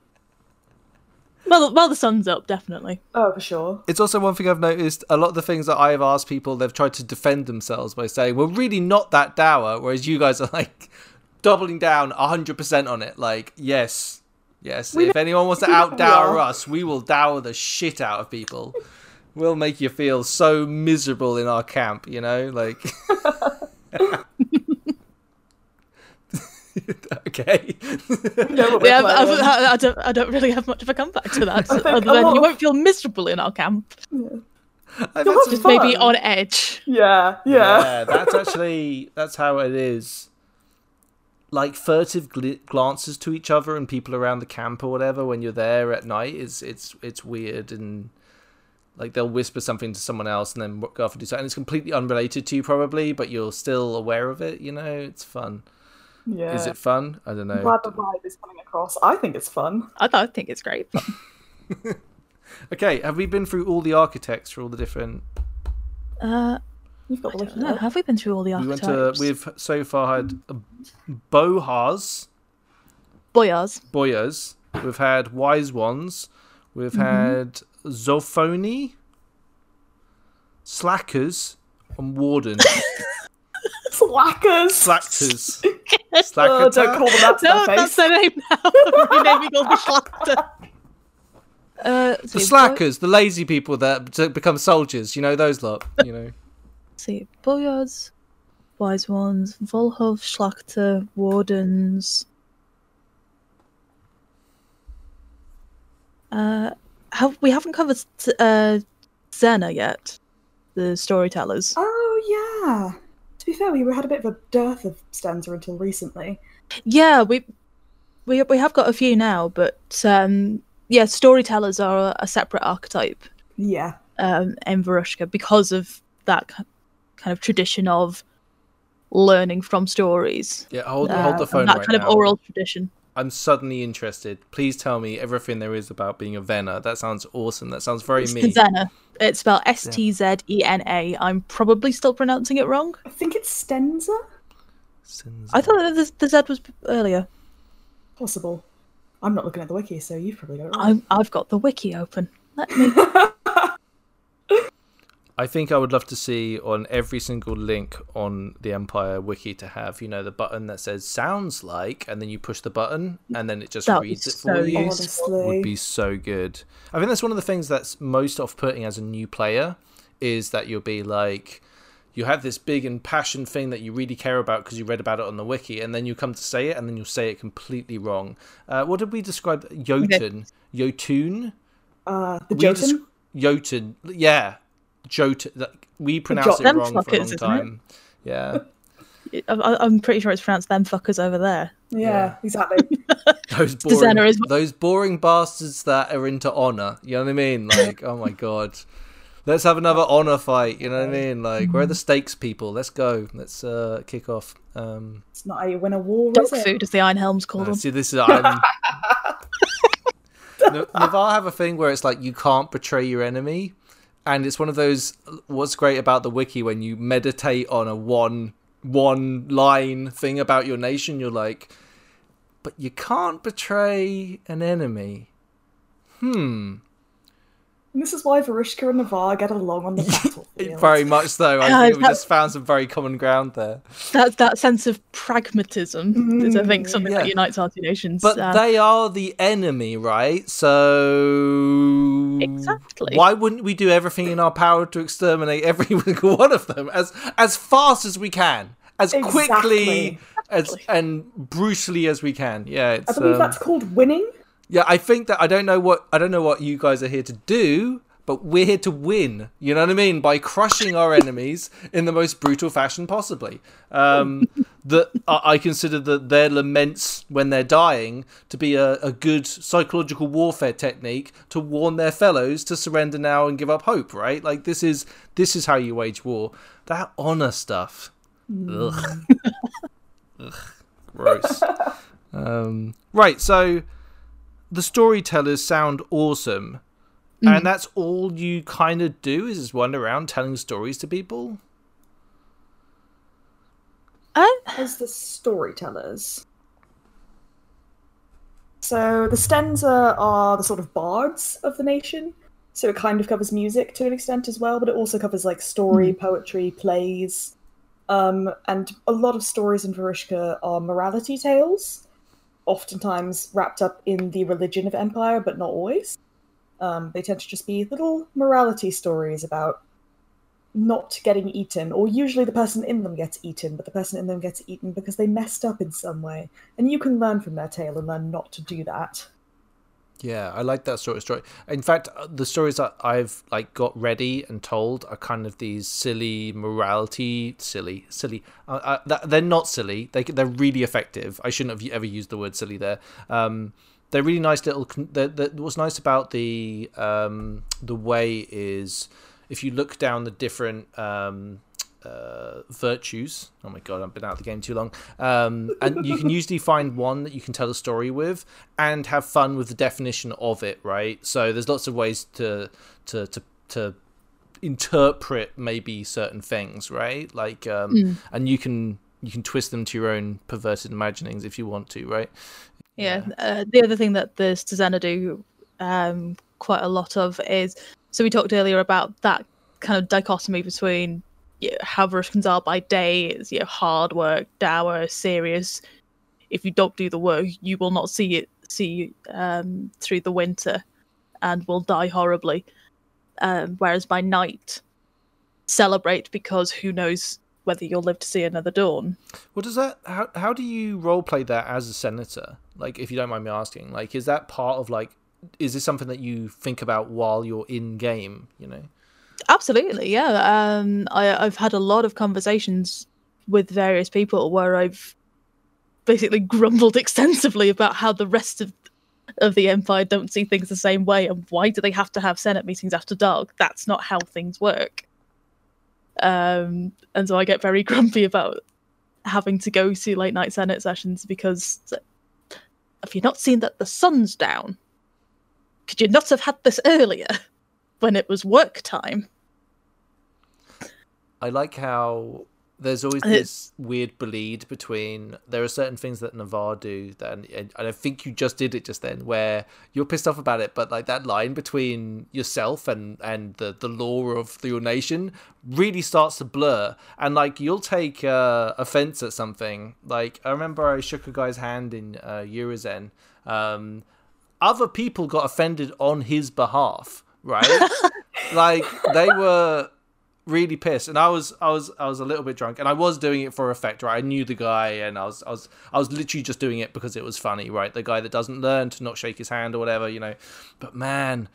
Well, well, the sun's up, definitely. Oh, for sure. It's also one thing I've noticed. A lot of the things that I've asked people, they've tried to defend themselves by saying, "We're really not that dour," whereas you guys are like doubling down 100% on it. Like, yes, yes. if anyone wants to we out dour are. us, we will dower the shit out of people. we'll make you feel so miserable in our camp, you know? Like. okay. We know what we're Yeah, I've, I've. I, um, I don't, I don't really have much of a comeback to that, think other than lot you won't feel miserable in our camp. I've You'll had some Just maybe on edge. Yeah, yeah. yeah, that's actually that's how it is. Like furtive gl- glances to each other and people around the camp or whatever when you're there at night. It's it's it's weird and like they'll whisper something to someone else and then go off and do something. And it's completely unrelated to you probably, but you're still aware of it. You know, it's fun. yeah. Is it fun? I don't know. I'm glad the vibe is coming across. I think it's fun. I, I think it's great. Okay, have we been through all the architects for all the different? uh, You've got I the don't know. Have we been through all the We went archetypes? to. We've so far had Bohars. Boyars. Boyas. We've had Wise Ones. We've had Zophoni, Slackers, and Wardens. Slackers! Slackers. Oh, Slacker. don't call them that No, their that's their name now. Renaming all the slackers. Uh, the Slackers, the lazy people that become soldiers. You know those lot. You know. See, Boyards, Wise Ones, Volhov, Schlachter, Wardens. Uh, have we haven't covered uh, Zena yet? The storytellers. Oh, yeah. To be fair, we had a bit of a dearth of stanza until recently. Yeah, we we we have got a few now, but um, yeah, storytellers are a, a separate archetype Yeah. um, in Varushka because of that kind of tradition of learning from stories. Yeah. Hold, uh, hold the phone that right kind now. of oral tradition. I'm suddenly interested. Please tell me everything there is about being a Vena. That sounds awesome. That sounds very me. Zena. It's spelled S T Z E N A. I'm probably still pronouncing it wrong. I think it's stanza? I thought that the, the Z was earlier. Possible. I'm not looking at the wiki, so you've probably got it right. I'm, I've got the wiki open. Let me. I think I would love to see on every single link on the Empire wiki to have, you know, the button that says "sounds like," and then you push the button, and then it just That reads it so for you. Honestly. Would be so good. I think that's one of the things that's most off-putting as a new player is that you'll be like, you have this big impassioned thing that you really care about because you read about it on the wiki, and then you come to say it, and then you'll say it completely wrong. Uh, what did we describe? Jotun, Jotun. Uh, the Jotun. Jotun, yeah, Jotun. Like, we pronounced it Them wrong for a long isn't it? time. Yeah, I- I, I'm pretty sure it's pronounced them fuckers over there. yeah, Yeah. exactly. those boring, is- those boring bastards that are into honor. You know what I mean? Like, oh my god, let's have another honor fight. You know what I mean? Like, where are the stakes, people? Let's go. Let's uh, kick off. Um, it's not how you win a war, Dog is it? food, as the Iron Helms call uh, them. see, this is I'm. N- Navarr have a thing where it's like you can't betray your enemy, and it's one of those. What's great about the wiki when you meditate on a one one line thing about your nation, you're like, but you can't betray an enemy. Hmm. And this is why Varushka and Navarr get along on the battlefield. Very much so. I Yeah, think we just found some very common ground there. That that sense of pragmatism is, I think, something Yeah. that unites our two nations. But Uh, they are the enemy, right? So Exactly. Why wouldn't we do everything in our power to exterminate every single one of them as as fast as we can, as quickly Exactly. as and brutally as we can? Yeah, I believe um, that's called winning. Yeah. I think that I don't know what I don't know what you guys are here to do. But we're here to win, you know what I mean, by crushing our enemies in the most brutal fashion possibly. Um, that I consider that their laments when they're dying to be a, a good psychological warfare technique to warn their fellows to surrender now and give up hope. Right? Like this is this is how you wage war. That honor stuff. Ugh. Ugh. Gross. Um, right. So the storytellers sound awesome. And that's all you kind of do is just wander around telling stories to people. uh, as the storytellers. So the Stzena are the sort of bards of the nation. So it kind of covers music to an extent as well, but it also covers like story, poetry, plays. Um, and a lot of stories in Varushka are morality tales, oftentimes wrapped up in the religion of Empire, but not always. Um, they tend to just be little morality stories about not getting eaten, or usually the person in them gets eaten, but the person in them gets eaten because they messed up in some way. And you can learn from their tale and learn not to do that. Yeah, I like that sort of story. In fact, uh, the stories that I've like got ready and told are kind of these silly morality, silly, silly. Uh, uh, they're not silly. They they're really effective. I shouldn't have ever used the word silly there. Um, they're really nice little. what's nice about the um, the way is if you look down the different um, uh, virtues. Oh my god, I've been out of the game too long. Um, and you can usually find one that you can tell a story with and have fun with the definition of it, right? So there's lots of ways to to to to interpret maybe certain things, right? Like, um, and you can you can twist them to your own perverted imaginings if you want to, right? Yeah. Uh, the other thing that the Stzena do um, quite a lot of is so we talked earlier about that kind of dichotomy between you know, Varushkans are by day is you know, hard work, dour, serious. If you don't do the work, you will not see it see um, through the winter and will die horribly. Um, whereas by night, celebrate because who knows whether you'll live to see another dawn. What does that? How how do you role play that as a senator? Like, if you don't mind me asking, like, is that part of like, is this something that you think about while you're in game? You know. Absolutely, yeah. Um, I, I've had a lot of conversations with various people where I've basically grumbled extensively about how the rest of of the empire don't see things the same way, and why do they have to have senate meetings after dark? That's not how things work. Um, and so I get very grumpy about having to go to late night senate sessions because have you not seen that the sun's down? Could you not have had this earlier when it was work time? I like how there's always this weird bleed between there are certain things that Navarr do that and, and I think you just did it just then where you're pissed off about it but like that line between yourself and and the the law of your nation really starts to blur. And like you'll take uh, offense at something. Like I remember I shook a guy's hand in uh, Urizen um other people got offended on his behalf right? Like they were really pissed. And i was i was i was a little bit drunk. And i was doing it for effect right? I knew the guy and i was i was i was literally just doing it because it was funny right? The guy that doesn't learn to not shake his hand or whatever you know? But man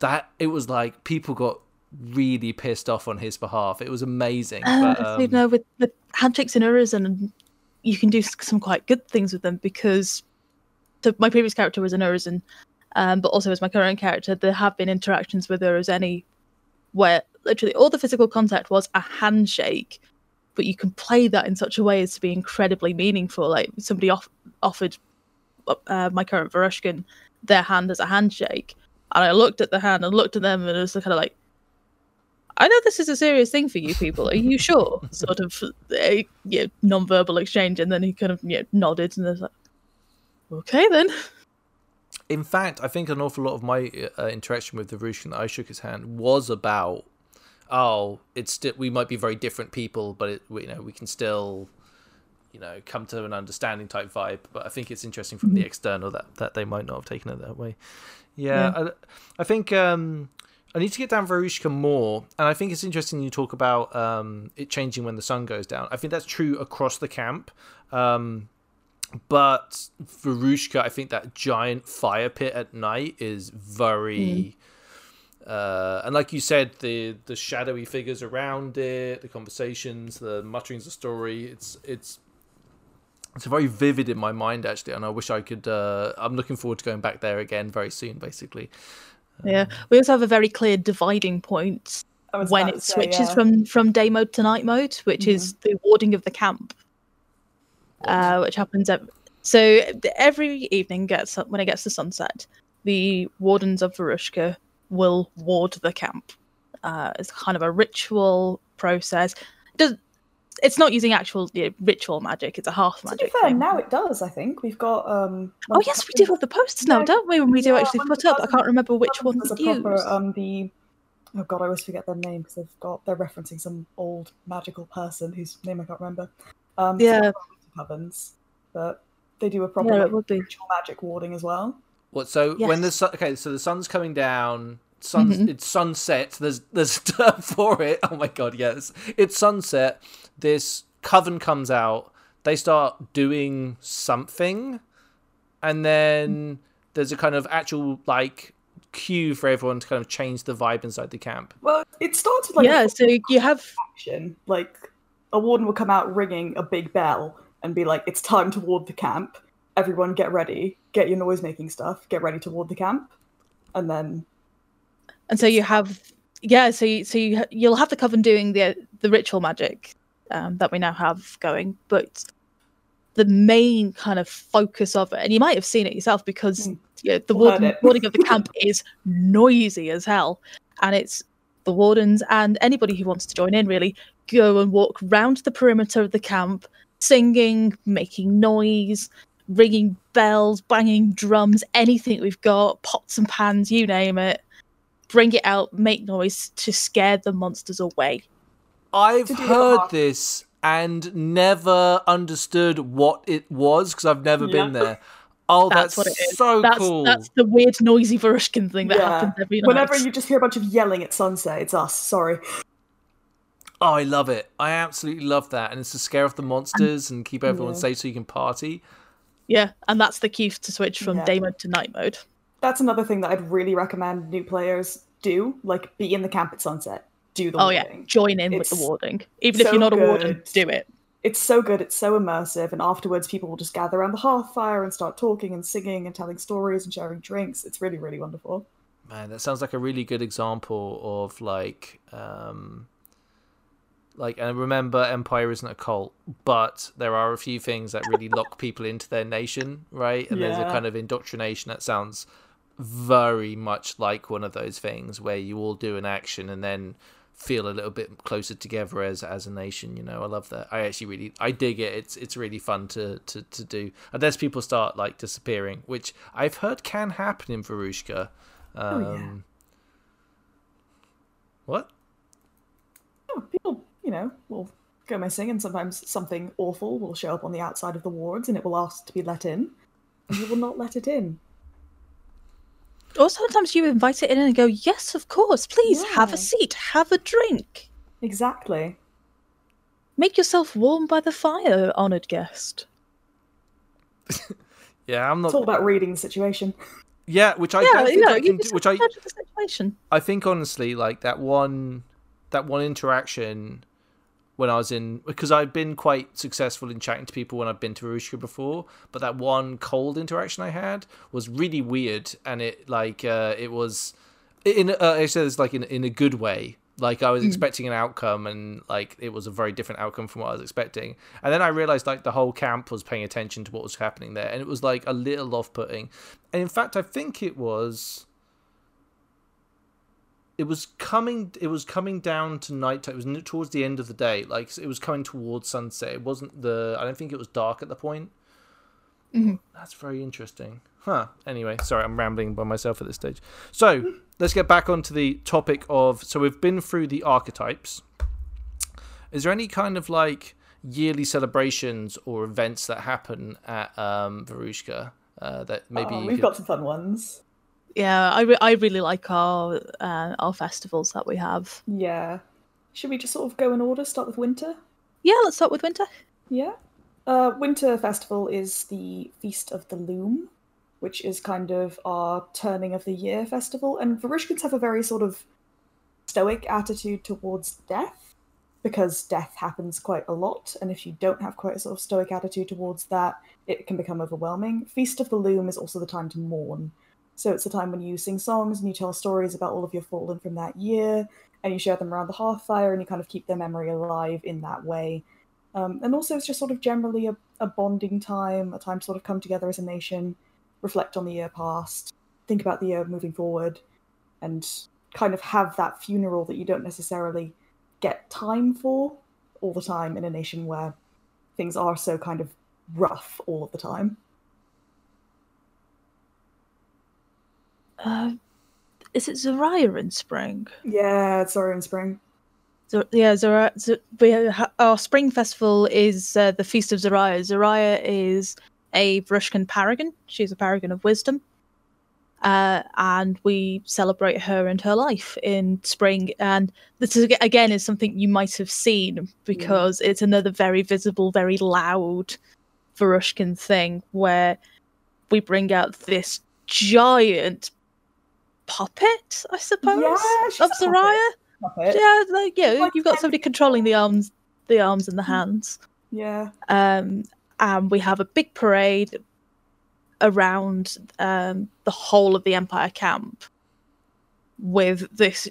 that it was like people got really pissed off on his behalf. It was amazing. Uh, but, you um, know, with the handshakes in Urizen, you can do some quite good things with them because my previous character was an Urizen, um, but also as my current character, there have been interactions with her as any where literally all the physical contact was a handshake, but you can play that in such a way as to be incredibly meaningful. Like somebody off- offered uh, my current Varushkan their hand as a handshake, and I looked at the hand and looked at them, and it was kind of like. I know this is a serious thing for you people. Are you sure? sort of a you know, non-verbal exchange, and then he kind of you know, nodded, and was like, "Okay, then." In fact, I think an awful lot of my uh, interaction with the Russian that I shook his hand was about, oh, it's still we might be very different people, but it, we, you know we can still, you know, come to an understanding type vibe. But I think it's interesting from the external that that they might not have taken it that way. Yeah, I, I think um, I need to get down Varushka more, and I think it's interesting you talk about um, it changing when the sun goes down. I think that's true across the camp. Um, but Varushka, I think that giant fire pit at night is very. Uh, and like you said, the the shadowy figures around it, the conversations, the mutterings of story. It's it's it's very vivid in my mind actually, and I wish I could. Uh, I'm looking forward to going back there again very soon. Basically, Yeah, we also have a very clear dividing point when it say, switches yeah. from from day mode to night mode, which is the warding of the camp, uh, which happens ev- so every evening gets when it gets to sunset, the wardens of Varushka will ward the camp. Uh, it's kind of a ritual process. It does it's not using actual you know, ritual magic; it's a half To be magic. fair, thing. now it does. I think we've got. um Oh yes, we do have the posters now, don't we? When we do yeah, actually put up, I can't remember which one There's a to use. proper um the. Oh god, I always forget their name because they've got they're referencing some old magical person whose name I can't remember. Um, Yeah. Not covens, but they do a proper Yeah, like, ritual magic warding as well. What? So when the sun, okay, so the sun's coming down. Sun, Mhm. it's sunset. There's there's a term for it. Oh my god, yes, it's sunset. This coven comes out. They start doing something, and then there's a kind of actual like cue for everyone to kind of change the vibe inside the camp. Well, it starts with like yeah, a so you have action. Like a warden will come out ringing a big bell and be like, "It's time to ward the camp. Everyone, get ready. Get your noise making stuff. Get ready to ward the camp." And then and so you have yeah so you, so you you'll have the coven doing the the ritual magic um, that we now have going but the main kind of focus of it and you might have seen it yourself because Mm. you know, the warden, warding of the camp is noisy as hell and it's the wardens and anybody who wants to join in really go and walk round the perimeter of the camp singing making noise ringing bells banging drums anything we've got pots and pans you name it bring it out, make noise to scare the monsters away. I've To do the heard this and never understood what it was because I've never been there. Oh, That's that's, what it is. so That's cool. that's the weird noisy Varushkan thing that Yeah. happens every night. whenever you just hear a bunch of yelling at sunset, it's us. Sorry. Oh, I love it. I absolutely love that. And it's to scare off the monsters and keep everyone Yeah. safe so you can party. Yeah, and that's the key to switch from Yeah. day mode to night mode. That's another thing that I'd really recommend new players do. Like, be in the camp at sunset. Do the Oh yeah, join in with the warding. Even if you're not a warden, do it. It's so good. It's so immersive. And afterwards, people will just gather around the hearth fire and start talking and singing and telling stories and sharing drinks. It's really, really wonderful. Man, that sounds like a really good example of like um like and remember Empire isn't a cult, but there are a few things that really lock people into their nation, right? And there's a kind of indoctrination that sounds very much like one of those things where you all do an action and then feel a little bit closer together as as a nation. You know, I love that. I actually really I dig it. It's it's really fun to to to do. Unless people start like disappearing, which I've heard can happen in Varushka. Um, Oh, yeah. What? People, you know, will go missing, and sometimes something awful will show up on the outside of the wards, and it will ask to be let in, and you will not let it in. Or sometimes you invite it in and go, yes, of course, please have a seat, have a drink. Exactly. Make yourself warm by the fire, honoured guest. Yeah, I'm not. It's not. all about reading the situation. Yeah, which I yeah, don't think you know, I can do. Which I the situation. I think honestly, like that one, that one interaction when I was in, because I've been quite successful in chatting to people when I've been to Varushka before, but that one cold interaction I had was really weird, and it like uh, it was in uh, I said it's like in in a good way. Like I was expecting an outcome, and like it was a very different outcome from what I was expecting. And then I realized like the whole camp was paying attention to what was happening there, and it was like a little off-putting. And in fact, I think it was it was coming it was coming down to night it was towards the end of the day. Like it was coming towards sunset. It wasn't the i don't think it was dark at the point. That's very interesting. Huh. Anyway sorry i'm rambling by myself at this stage. So let's get back onto the topic of so we've been through the archetypes. Is there any kind of like yearly celebrations or events that happen at um varushka uh, that maybe Oh, we've could- got some fun ones. Yeah, I, re- I really like our uh, our festivals that we have. Yeah. Should we just sort of go in order? Start with winter? Yeah, let's start with winter. Yeah. Uh, Winter Festival is the Feast of the Loom, which is kind of our turning of the year festival. And Varushkans have a very sort of stoic attitude towards death, because death happens quite a lot. And if you don't have quite a sort of stoic attitude towards that, it can become overwhelming. Feast of the Loom is also the time to mourn. So it's a time when you sing songs and you tell stories about all of your fallen from that year, and you share them around the hearthfire, and you kind of keep their memory alive in that way. Um, and also, it's just sort of generally a, a bonding time, a time to sort of come together as a nation, reflect on the year past, think about the year moving forward, and kind of have that funeral that you don't necessarily get time for all the time in a nation where things are so kind of rough all of the time. Uh, is it Zoria in spring? Yeah, sorry, in spring. So, yeah, Zoria, Z- ha- our spring festival is uh, the Feast of Zoria. Zoria is a Varushkan paragon. She's a paragon of wisdom. Uh, and we celebrate her and her life in spring. And this is, again is something you might have seen because it's another very visible, very loud Varushkan thing where we bring out this giant puppet, I suppose, Yeah, she's of a puppet. Zoria. Yeah, like yeah, like you've got somebody controlling the arms, the arms and the Mm. hands. Yeah. Um, and we have a big parade around um, the whole of the Empire camp with this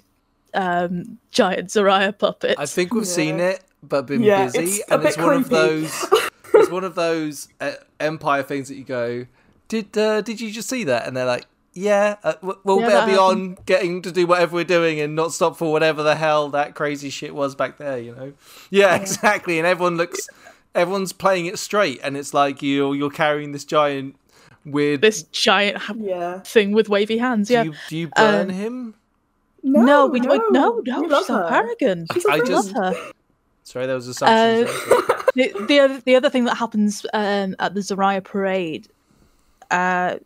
um, giant Zoria puppet. I think we've Yeah. seen it, but been Yeah, busy, it's a and it's bit one of creepy. those. it's one of those uh, Empire things that you go, did uh, did you just see that? And they're like, yeah, uh, we'll Yeah, better be happened. on getting to do whatever we're doing and not stop for whatever the hell that crazy shit was back there, you know? Yeah, exactly. And everyone looks, everyone's playing it straight, and it's like you you're carrying this giant weird. this giant ha- Yeah. thing with wavy hands. do Yeah. you, do you burn Um, him? No, no, we don't. No, no, we she's our her. paragon. She's a I I just- love her. Sorry, there was assumptions. Uh, there. the, the other the other thing that happens um, at the Zoria parade, uh,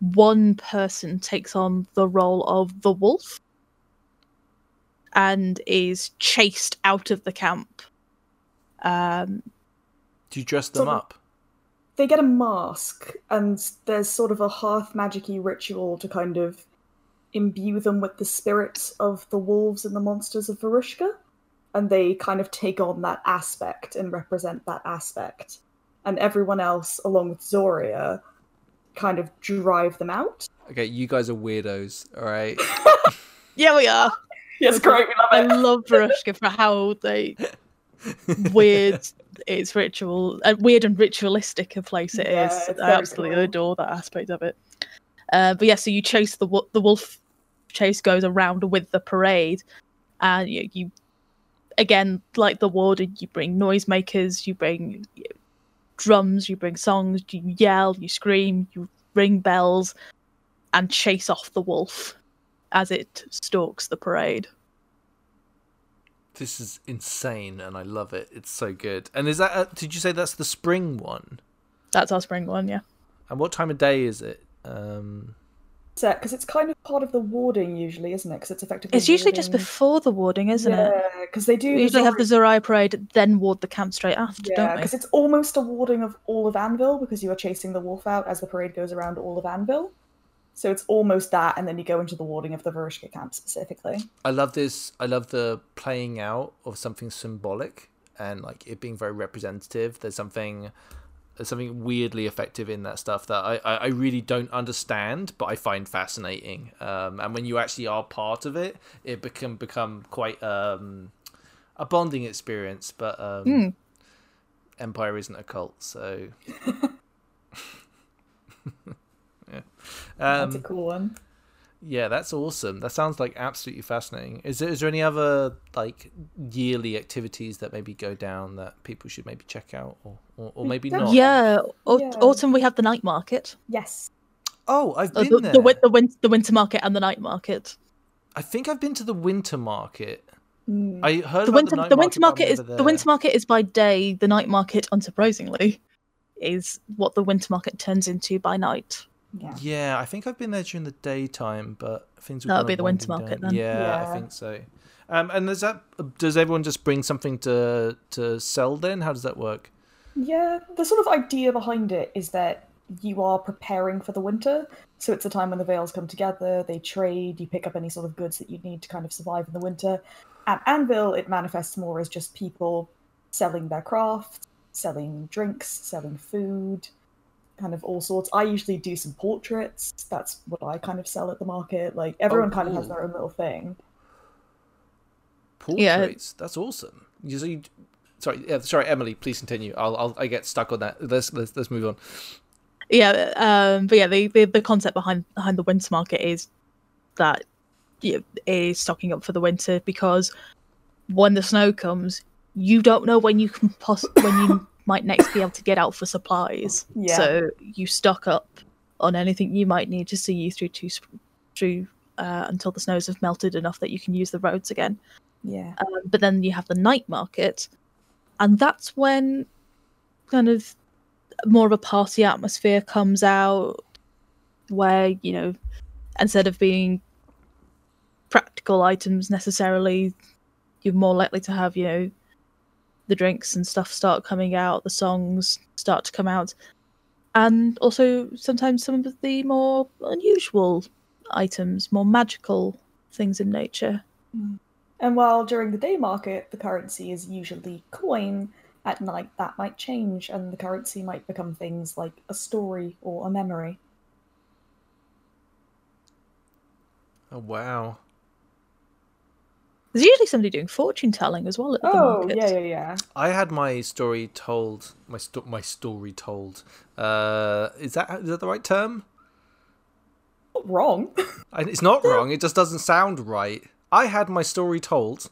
one person takes on the role of the wolf and is chased out of the camp. Um, do you dress them sort of- up? they get a mask and there's sort of a hearth magicy ritual to kind of imbue them with the spirits of the wolves and the monsters of Varushka and they kind of take on that aspect and represent that aspect and everyone else along with Zoria kind of drive them out Okay, you guys are weirdos. All right. yeah, we are. yes great we I love it love Varushka for how they weird its ritual, uh, weird and ritualistic a place it is. Yeah, it's I absolutely cool. adore that aspect of it. Uh, but yeah, so you chase the wo- the wolf chase goes around with the parade, and you, you again like the warden, you bring noisemakers, you bring you know, drums, you bring songs, you yell, you scream, you ring bells, and chase off the wolf as it stalks the parade. This is insane, and I love it. It's so good. And is that? Uh, did you say that's the spring one? That's our spring one, yeah. And what time of day is it? Um, set because it's kind of part of the warding usually, isn't it? Because it's effectively. It's usually just before the warding, isn't it? Yeah, because they do. We usually have the Zora- Zorai parade, then ward the camp straight after, Yeah, don't we? because it's almost a warding of all of Anvil because you are chasing the wolf out as the parade goes around all of Anvil. So it's almost that, and then you go into the warding of the Varushka camp specifically. I love this. I love the playing out of something symbolic and like it being very representative. There's something, there's something weirdly effective in that stuff that I, I, really don't understand, but I find fascinating. Um, and when you actually are part of it, it can become quite um, a bonding experience. But um, Hmm. Empire isn't a cult, so. yeah. That's a Um, cool one. Yeah, that's awesome. That sounds like absolutely fascinating. Is there is there any other like yearly activities that maybe go down that people should maybe check out or or, or maybe don't- Yeah, au- Yeah. autumn we have the night market, Yes. Oh, I've Uh, been the, there. the, win- the, win- the winter market and the night market. I think I've been to the winter market. Mm. I heard The about winter, the, night the winter market, market is but the winter market is by day. The night market, unsurprisingly, is what the winter market turns into by night. Yeah. Yeah, I think I've been there during the daytime, but things were That would kind be the winter market down. then. Yeah, Yeah. I think so. Um, and does that does everyone just bring something to to sell? Then how does that work? Yeah, the sort of idea behind it is that you are preparing for the winter. So it's a time when the Vales come together, they trade, you pick up any sort of goods that you need to kind of survive in the winter. At Anvil, it manifests more as just people selling their crafts, selling drinks, selling food, kind of all sorts. I usually do some portraits. That's what I kind of sell at the market. Like everyone kind of has their own little thing. Yeah. Portraits. That's awesome. You, so you, sorry, yeah, sorry, Emily. Please continue. I'll, I'll I get stuck on that. Let's let's let's move on. Yeah, um, but yeah, the, the the concept behind behind the winter market is that yeah, it is stocking up for the winter because when the snow comes, you don't know when you can poss- when you might next be able to get out for supplies. Yeah. So you stock up on anything you might need to see you through to through uh, until the snows have melted enough that you can use the roads again. Yeah. Um, but then you have the night market, and that's when kind of more of a party atmosphere comes out, where you know instead of being practical items necessarily, you're more likely to have you know the drinks and stuff start coming out, the songs start to come out, and also sometimes some of the more unusual items, more magical things in nature. Mm. And while during the day market the currency is usually coin, at night that might change and the currency might become things like a story or a memory. Oh wow. There's usually somebody doing fortune telling as well at the Oh, market. yeah, yeah, yeah. I had my story told. My sto- my story told. Uh, is that is that the right term? Not wrong. It's not wrong. It just doesn't sound right. I had my story told.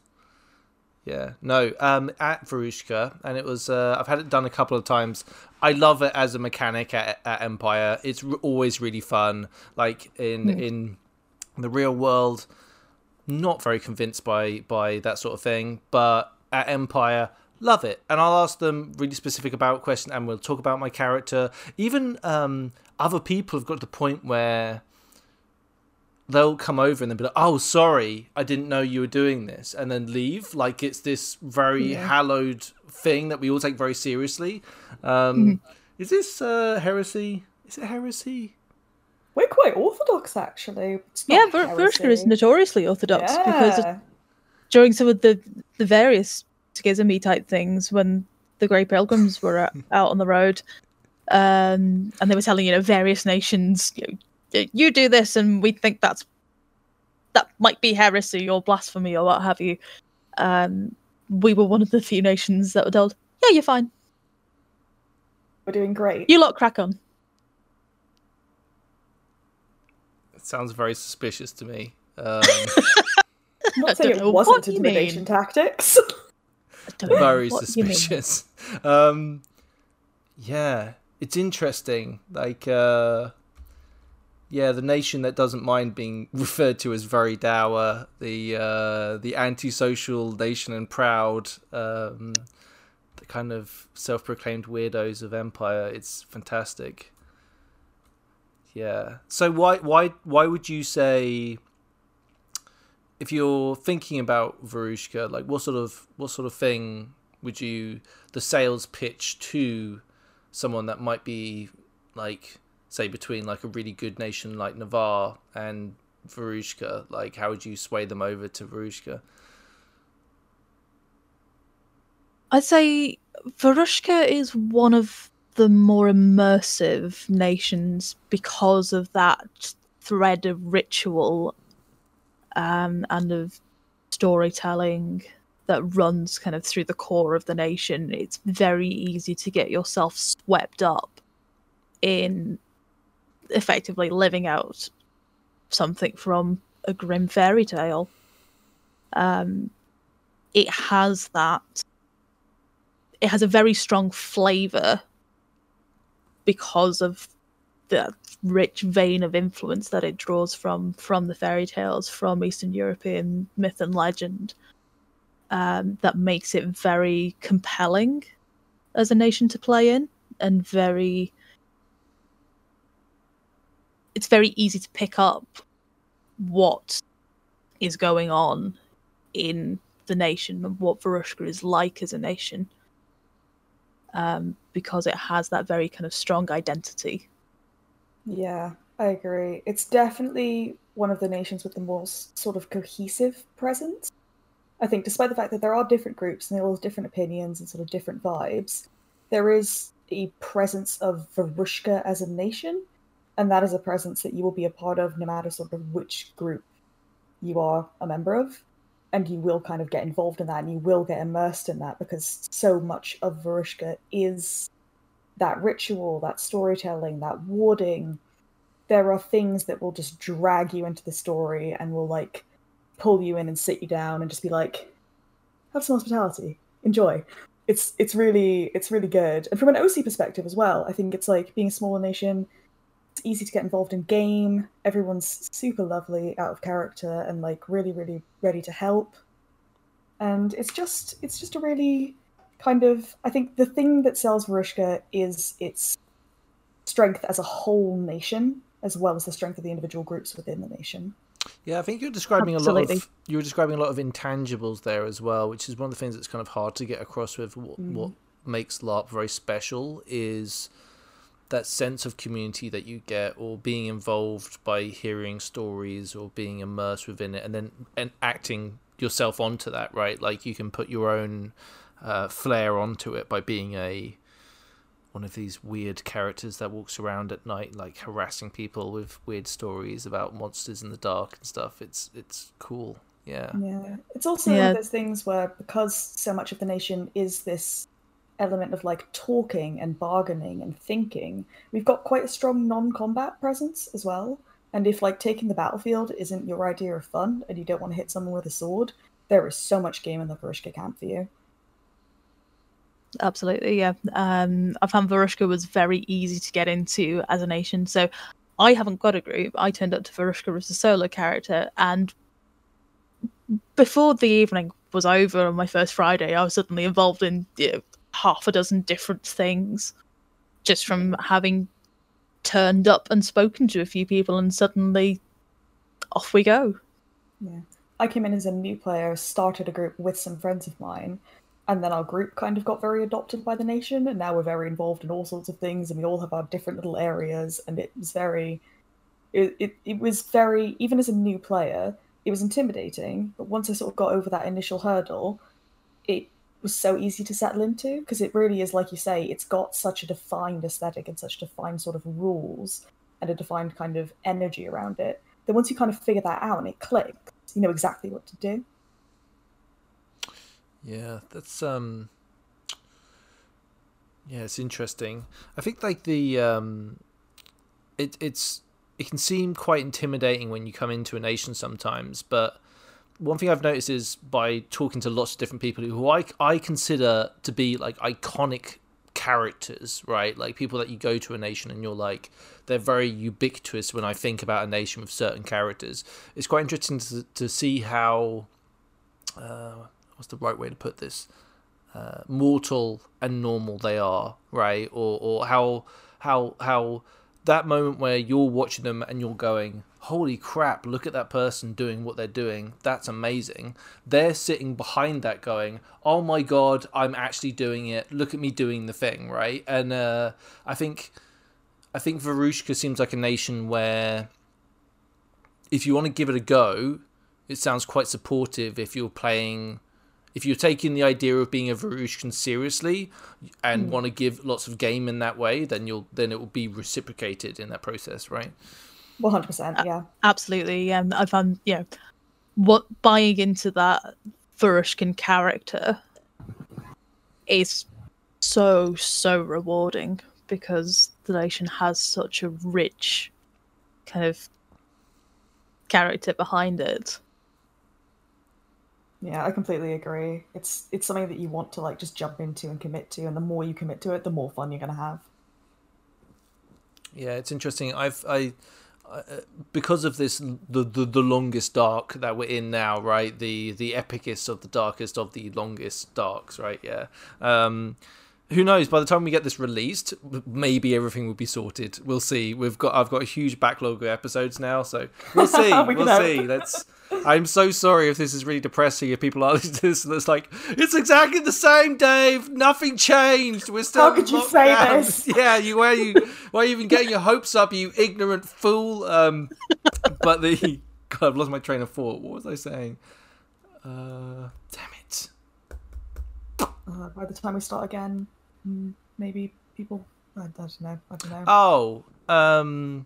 Yeah, no, um, at Varushka, and it was. Uh, I've had it done a couple of times. I love it as a mechanic at, at Empire. It's r- always really fun. Like in in the real world, not very convinced by by that sort of thing, but at Empire, love it. And I'll ask them really specific about question, and we'll talk about my character. Even um, other people have got to the point where they'll come over and they'll be like, "Oh, sorry, I didn't know you were doing this," and then leave. Like it's this very hallowed thing that we all take very seriously. Um, Is this uh, heresy? Is it heresy? We're quite orthodox, actually. Yeah, Ver- is notoriously orthodox because during some of the the various schismy type things when the Grey Pilgrims were out, out on the road, um, and they were telling you know various nations, you, know, you do this, and we think that's that might be heresy or blasphemy or what have you. Um, we were one of the few nations that were told, "Yeah, you're fine. We're doing great. You lot crack on." It sounds very suspicious to me. Um, I'm not saying it wasn't what you intimidation mean. tactics. I don't know very what you mean. suspicious. Um, yeah, it's interesting. Like, uh, yeah, the nation that doesn't mind being referred to as very dour, the uh, the antisocial nation and proud, um, the kind of self-proclaimed weirdos of empire. It's fantastic. Yeah. So why why why would you say? if you're thinking about Varushka, like what sort of what sort of thing would you the sales pitch to someone that might be like say between like a really good nation like Navarr and Varushka? Like how would you sway them over to Varushka? I'd say Varushka is one of the more immersive nations because of that thread of ritual um, and of storytelling that runs kind of through the core of the nation. It's very easy to get yourself swept up in effectively living out something from a grim fairy tale. Um, it has that it has a very strong flavor because of the rich vein of influence that it draws from from the fairy tales from eastern european myth and legend um, that makes it very compelling as a nation to play in and very it's very easy to pick up what is going on in the nation and what Varushka is like as a nation um, because it has that very kind of strong identity. Yeah, I agree. It's definitely one of the nations with the most sort of cohesive presence. I think, despite the fact that there are different groups and they all have different opinions and sort of different vibes, there is a presence of Varushka as a nation, and that is a presence that you will be a part of no matter sort of which group you are a member of. And you will kind of get involved in that and you will get immersed in that because so much of Varushka is that ritual, that storytelling, that warding. There are things that will just drag you into the story and will like pull you in and sit you down and just be like, have some hospitality, enjoy. It's it's really it's really good. And from an OC perspective as well, I think it's like being a smaller nation, it's easy to get involved in game. Everyone's super lovely, out of character, and like really, really ready to help. And it's just it's just a really kind of I think the thing that sells Varushka is its strength as a whole nation, as well as the strength of the individual groups within the nation. Yeah, I think you're describing a lot of you were describing a lot of intangibles there as well, which is one of the things that's kind of hard to get across with what, mm. what makes LARP very special is that sense of community that you get or being involved by hearing stories or being immersed within it and then and acting yourself onto that, right? Like you can put your own uh, flair onto it by being a one of these weird characters that walks around at night, like harassing people with weird stories about monsters in the dark and stuff. It's it's cool. Yeah. Yeah. It's also one of those things where because so much of the nation is this element of like talking and bargaining and thinking, we've got quite a strong non-combat presence as well. And if like taking the battlefield isn't your idea of fun and you don't want to hit someone with a sword, there is so much game in the Varushka camp for you. Absolutely, yeah. Um, I found Varushka was very easy to get into as a nation. So I haven't got a group. I turned up to Varushka as a solo character, and before the evening was over on my first Friday, I was suddenly involved in you know, half a dozen different things just from having turned up and spoken to a few people, and suddenly off we go. Yeah. I came in as a new player, started a group with some friends of mine, and then our group kind of got very adopted by the nation, and now we're very involved in all sorts of things, and we all have our different little areas, and it was very, it, it, it was very, even as a new player, it was intimidating, but once I sort of got over that initial hurdle, was so easy to settle into, because it really is, like you say, it's got such a defined aesthetic and such defined sort of rules and a defined kind of energy around it, that once you kind of figure that out and it clicks, you know exactly what to do. Yeah, that's um Yeah, it's interesting. I think like the um it it's it can seem quite intimidating when you come into a nation sometimes, but one thing I've noticed is by talking to lots of different people who I I consider to be like iconic characters, right? Like people that you go to a nation and you're like, they're very ubiquitous when I think about a nation with certain characters. It's quite interesting to, to see how, uh, what's the right way to put this? Uh, mortal and normal they are, right? Or, or how, how, how that moment where you're watching them and you're going, holy crap, look at that person doing what they're doing. That's amazing. They're sitting behind that going, oh my god, I'm actually doing it. Look at me doing the thing, right? And uh, I think I think Varushka seems like a nation where if you want to give it a go, it sounds quite supportive if you're playing if you're taking the idea of being a Varushkan seriously and mm. want to give lots of game in that way, then you'll then it will be reciprocated in that process, right? One hundred percent, yeah, absolutely. Um, I found yeah, what buying into that Varushkan character is so so rewarding because the nation has such a rich kind of character behind it. Yeah, I completely agree. It's it's something that you want to like just jump into and commit to, and the more you commit to it, the more fun you're gonna have. Yeah, it's interesting. I've I uh, because of this the, the the longest dark that we're in now right the the epicest of the darkest of the longest darks right yeah um who knows? By the time we get this released maybe everything will be sorted. We'll see. We've got i've got a huge backlog of episodes now so we'll see. We will see. Let's i'm so sorry if this is really depressing if people are listening to this it's like it's exactly the same dave. Nothing changed. We're still how could you say down. this? Yeah you why are you why are you even getting your hopes up you ignorant fool? Um but the god i've lost my train of thought. What was i saying? Uh damn it. Uh, by the time we start again, maybe people. I, don't know. I don't know. Oh, um,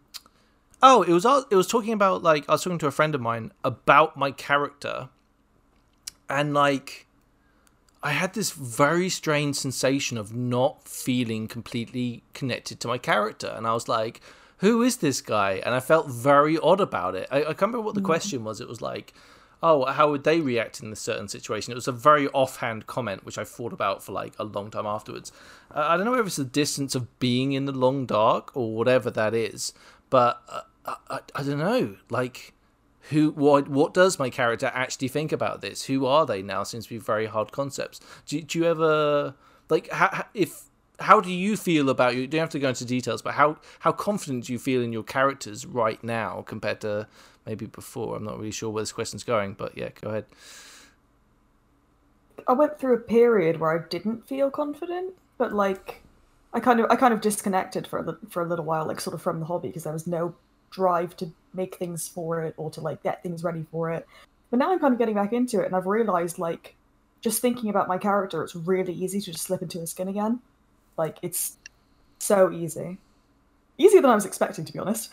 oh, it was it was talking about like I was talking to a friend of mine about my character, and like I had this very strange sensation of not feeling completely connected to my character, and I was like, "Who is this guy?" And I felt very odd about it. I, I can't remember what the mm. question was. It was like, oh, how would they react in this certain situation? It was a very offhand comment, which I thought about for like a long time afterwards. Uh, I don't know if it's the distance of being in the long dark or whatever that is, but uh, I, I, don't know. Like, who, what, what does my character actually think about this? Who are they now? Seems to be very hard concepts. Do, do you ever like how, if how do you feel about you? Don't have to go into details, but how how confident do you feel in your characters right now compared to maybe before. I'm not really sure where this question's going, but yeah, go ahead. I went through a period where I didn't feel confident, but like I kind of I kind of disconnected for a, for a little while, like sort of from the hobby because there was no drive to make things for it or to like get things ready for it. But now I'm kind of getting back into it, and I've realized like just thinking about my character, it's really easy to just slip into his skin again. Like it's so easy, easier than I was expecting, to be honest.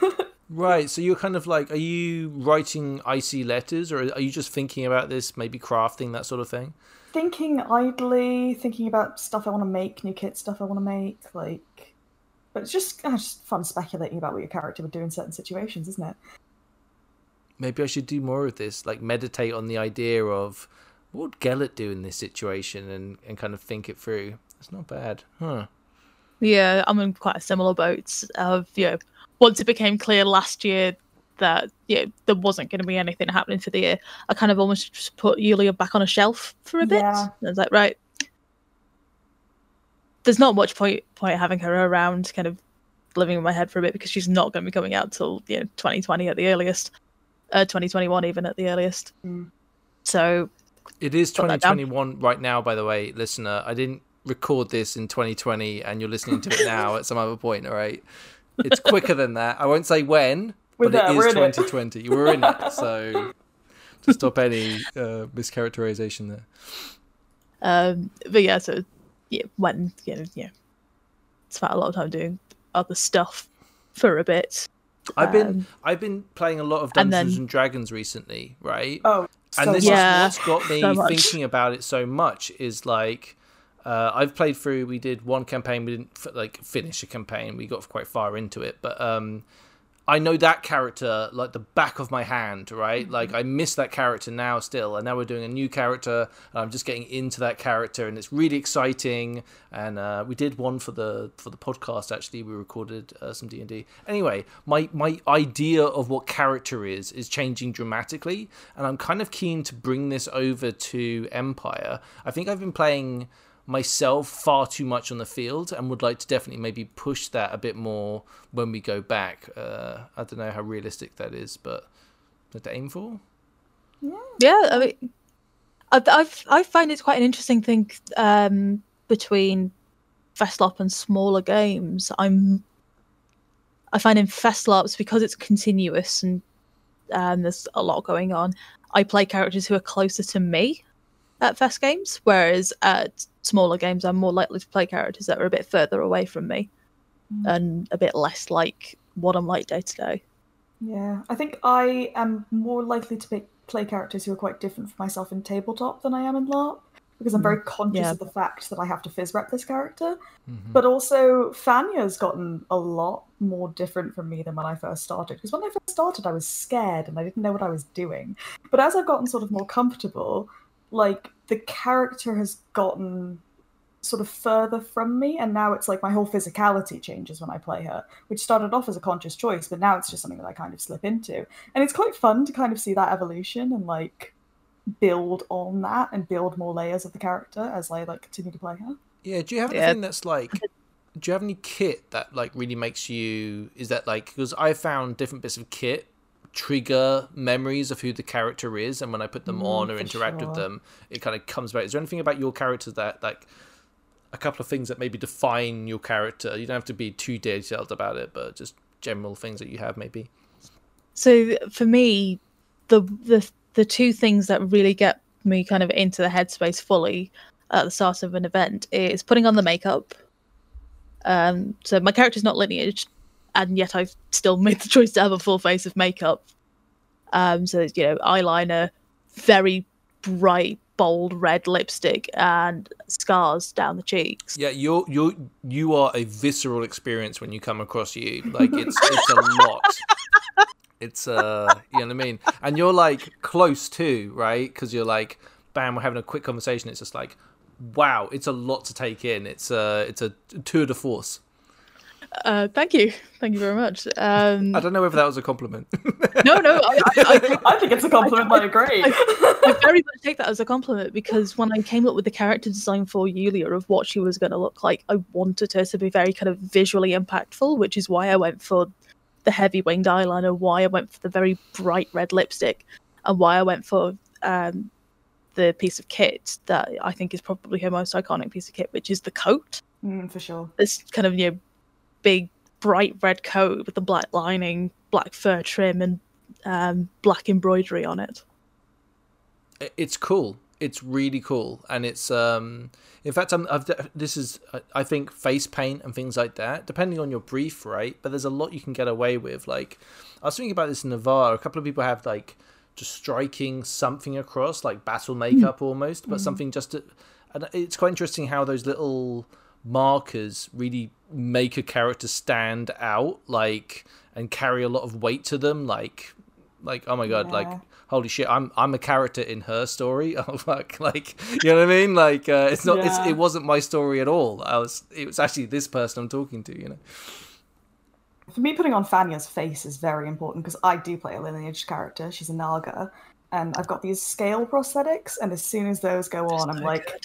Right. So you're kind of like, are you writing icy letters, or are you just thinking about this, maybe crafting that sort of thing? Thinking idly, thinking about stuff I want to make, new kit stuff I want to make, like. But it's just, uh, just fun speculating about what your character would do in certain situations, isn't it? Maybe I should do more of this, like meditate on the idea of what would Gellert do in this situation, and and kind of think it through. It's not bad, huh? Yeah, I'm in quite a similar boat of you know once it became clear last year that yeah there wasn't going to be anything happening for the year, I kind of almost just put Yulia back on a shelf for a bit. Yeah. I was like, right, there's not much point point having her around, kind of living in my head for a bit because she's not going to be coming out till you know 2020 at the earliest, uh, 2021 even at the earliest. Mm. So it is 2021 right now, by the way, listener. I didn't record this in 2020, and you're listening to it now at some other point. All right. It's quicker than that. I won't say when, we're but there, it is 2020. It. We're in it, so to stop any uh, mischaracterization there. Um, but yeah, so yeah, when you know, yeah, spent a lot of time doing other stuff for a bit. I've been um, I've been playing a lot of Dungeons and, then, and Dragons recently, right? Oh, so and this yeah, is what's got me so thinking about it so much is like uh, I've played through. We did one campaign. We didn't like finish a campaign. We got quite far into it, but um, I know that character like the back of my hand, right? Like I miss that character now still, and now we're doing a new character, and I'm just getting into that character, and it's really exciting. And uh, we did one for the for the podcast actually. We recorded uh, some D and D. Anyway, my my idea of what character is is changing dramatically, and I'm kind of keen to bring this over to Empire. I think I've been playing myself far too much on the field and would like to definitely maybe push that a bit more when we go back. Uh, I don't know how realistic that is, but to aim for. Yeah, I mean, I, I've, I find it's quite an interesting thing um, between Festlop and smaller games. I'm, I find in Festlops because it's continuous and um, there's a lot going on. I play characters who are closer to me at Fest games, whereas at smaller games, I'm more likely to play characters that are a bit further away from me mm. and a bit less like what I'm like day to day. Yeah, I think I am more likely to pick, play characters who are quite different from myself in tabletop than I am in LARP because I'm mm. very conscious Yeah. of the fact that I have to phys rep this character. Mm-hmm. But also, Fanya's gotten a lot more different from me than when I first started. Because when I first started, I was scared and I didn't know what I was doing. But as I've gotten sort of more comfortable, like the character has gotten sort of further from me, and now it's like my whole physicality changes when I play her, which started off as a conscious choice, but now it's just something that I kind of slip into. And it's quite fun to kind of see that evolution and like build on that and build more layers of the character as I like continue to play her. Yeah, do you have Yeah. anything that's like? Do you have any kit that like really makes you? Is that like because I found different bits of kit trigger memories of who the character is, and when I put them Mm, on or interact with them, it kind of comes back. Is there anything about your character that like a couple of things that maybe define your character? You don't have to be too detailed about it, but just general things that you have maybe. So for me, the the the two things that really get me kind of into the headspace fully at the start of an event is putting on the makeup. Um, so my character's not lineage, and yet I've still made the choice to have a full face of makeup. Um, so you know, eyeliner, very bright, bold red lipstick, and scars down the cheeks. Yeah, you're you're you are a visceral experience when you come across you. Like it's it's a lot. It's uh, you know what I mean. And you're like close too, right? Because you're like, bam, we're having a quick conversation. It's just like, wow, it's a lot to take in. It's uh, it's a tour de force. Uh, thank you, thank you very much. Um, I don't know whether that was a compliment. no, no, I, I, I, I think it's a compliment, I agree. I very much take that as a compliment because when I came up with the character design for Yulia of what she was going to look like, I wanted her to be very kind of visually impactful, which is why I went for the heavy winged eyeliner, why I went for the very bright red lipstick, and why I went for um, the piece of kit that I think is probably her most iconic piece of kit, which is the coat. Mm, for sure. This kind of you know big bright red coat with the black lining, black fur trim, and um, black embroidery on it. it's cool. It's really cool, and it's um. In fact, I'm, I've, this is I- think face paint and things like that, depending on your brief, right? But there's a lot you can get away with. Like I was thinking about this in Navarr. A couple of people have like just striking something across, like battle makeup almost, but something just. To, and it's quite interesting how those little markers really make a character stand out, like and carry a lot of weight to them, like like oh my god, like holy shit, I'm I'm a character in her story. Oh fuck, like you know what I mean? Like uh, it's not it's, it wasn't my story at all. I was it was actually this person I'm talking to. You know. For me, putting on Fanya's face is very important because I do play a lineage character. She's a Naga, and I've got these scale prosthetics, and as soon as those go on, I'm so like,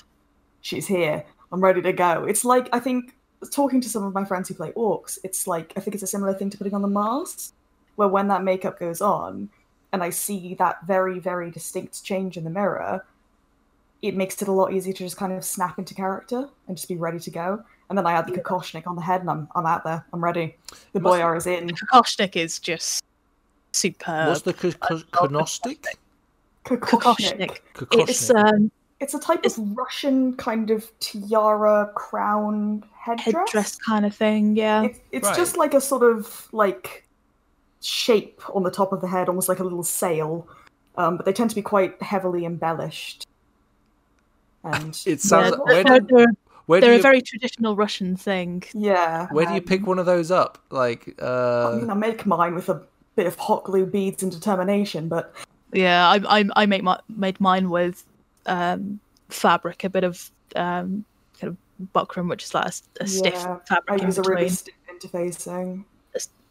she's here. I'm ready to go. It's like I think talking to some of my friends who play orcs, it's like I think it's a similar thing to putting on the mask, where when that makeup goes on, and I see that very very distinct change in the mirror, it makes it a lot easier to just kind of snap into character and just be ready to go. And then I add the Kokoshnik on the head, and I'm I'm out there. I'm ready. The Must- boyar is in. Kokoshnik is just superb. What's the k- k- konostic? Kokoshnik. Kokoshnik. It's um, It's a type of Russian kind of tiara crown headdress. headdress kind of thing. Yeah. It's, it's Right. just like a sort of like shape on the top of the head, almost like a little sail. Um, but they tend to be quite heavily embellished. And It sounds. Yeah, Where they're- did they're- Where They're you a very traditional Russian thing. Yeah. where do you um, pick one of those up? Like, I'm uh, gonna make mine with a bit of hot glue beads and determination, but Yeah, I I, I make my made mine with um, fabric, a bit of um, kind of buckram, which is like a, s- a stiff yeah, I fabric in use a really stiff interfacing.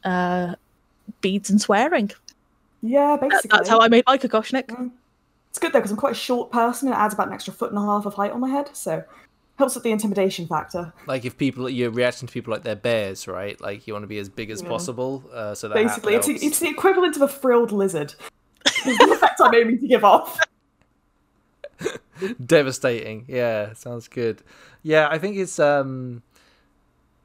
uh, beads and swearing. Yeah, That- basically. That's how I made my Kokoshnik. Yeah. It's good though because I'm quite a short person. and It adds about an extra foot and a half of height on my head, so helps with the intimidation factor. like if people you're reacting to people like they're bears, right? Like you want to be as big as Yeah. possible. Uh, so that Basically, it's, it's the equivalent of a frilled lizard. Is the effect I'm aiming to give off. devastating. Yeah sounds good. Yeah i think it's um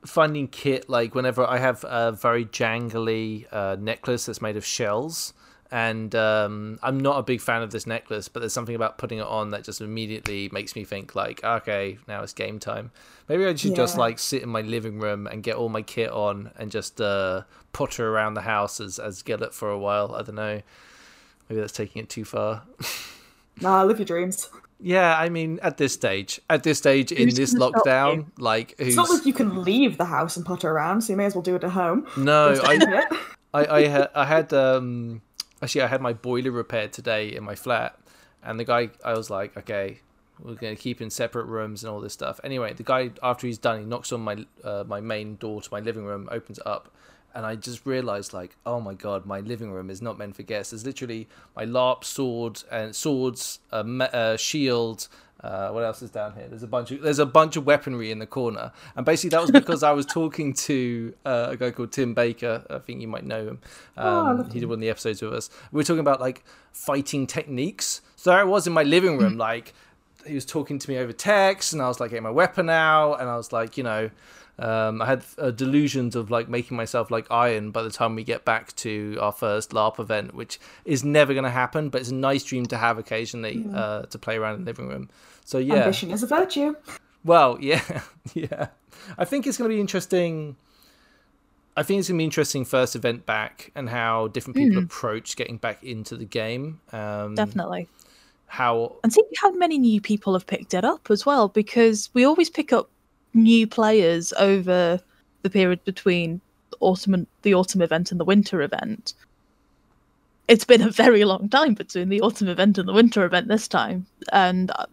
finding kit like whenever i have a very jangly uh, necklace that's made of shells and um, i'm not a big fan of this necklace but there's something about putting it on that just immediately makes me think like okay now it's game time. Maybe i should just like sit in my living room and get all my kit on and just uh, potter around the house as, as Gillett for a while. I don't know. Maybe that's taking it too far Nah, live your dreams. yeah, I mean, at this stage, at this stage in Who's this lockdown, like, who's It's not like you can leave the house and potter around, so you may as well do it at home. no, I, I, I had, I had, um, actually, I had my boiler repaired today in my flat, and the guy, I was like, okay, we're gonna keep in separate rooms and all this stuff. Anyway, the guy, after he's done, he knocks on my, uh, my main door to my living room, opens it up. And I just realized, like, oh my god, my living room is not meant for guests. There's literally my LARP sword and swords, a uh, shield, uh, what else is down here? There's a bunch of there's a bunch of weaponry in the corner, and basically that was because I was talking to uh, a guy called Tim Baker. I think you might know him. Oh, Um, love he did one of the episodes with us. We were talking about like fighting techniques. So I was in my living room, like he was talking to me over text, and I was like getting my weapon out, and I was like, you know. Um, I had uh, delusions of like making myself like iron by the time we get back to our first LARP event, which is never going to happen, but it's a nice dream to have occasionally uh, to play around in the living room. So yeah, Ambition is a virtue. well, yeah, yeah. I think it's going to be interesting. I think it's going to be interesting first event back and how different people approach getting back into the game. Um, Definitely. How And see how many new people have picked it up as well, because we always pick up new players over the period between autumn the autumn event and the winter event. It's been a very long time between the autumn event and the winter event this time, and I,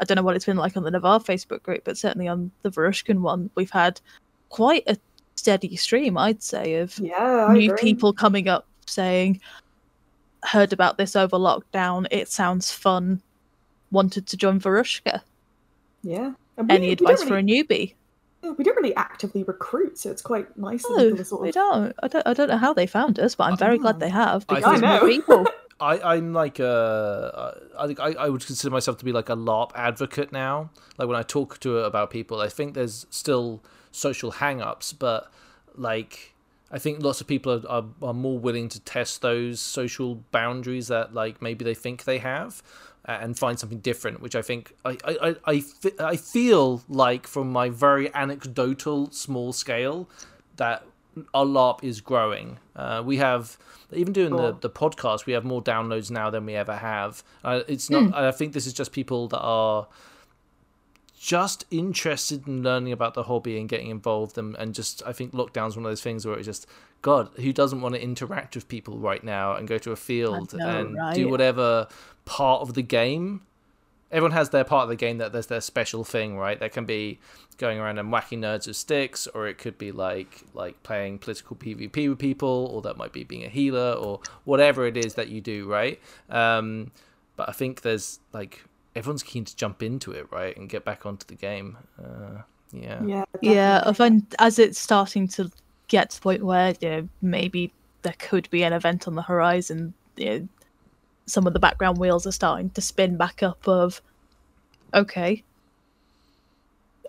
I don't know what it's been like on the Navarr Facebook group, but certainly on the Varushkan one, we've had quite a steady stream, I'd say, of Yeah, new agree. people coming up saying, "Heard about this over lockdown. It sounds fun. Wanted to join Varushka. Yeah. And we- Any we advice don't for a newbie?" We don't really actively recruit, so it's quite nice No, people are sort we of. don't. I don't. I don't know how they found us, but I'm very glad they have I because think- more I know. people. I, I'm like a, I think I, I would consider myself to be like a LARP advocate now. Like when I talk to about people, I think there's still social hang-ups, but like I think lots of people are, are, are more willing to test those social boundaries that like maybe they think they have uh, and find something different, which I think I I, I, I, feel like from my very anecdotal small scale that our LARP is growing. Uh, we have even doing the, Cool. the podcast, we have more downloads now than we ever have. Uh, it's not. I think this is just people that are just interested in learning about the hobby and getting involved and, and just I think lockdown's one of those things where it's just God, who doesn't want to interact with people right now and go to a field know, and do whatever part of the game everyone has their part of the game that there's their special thing, right? That can be going around and whacking nerds with sticks, or it could be like like playing political PvP with people, or that might be being a healer, or whatever it is that you do, right? Um, but I think there's like everyone's keen to jump into it, right, and get back onto the game. Uh, yeah. Yeah. Yeah, I find as it's starting to get to the point where you know, maybe there could be an event on the horizon, you know, some of the background wheels are starting to spin back up of okay,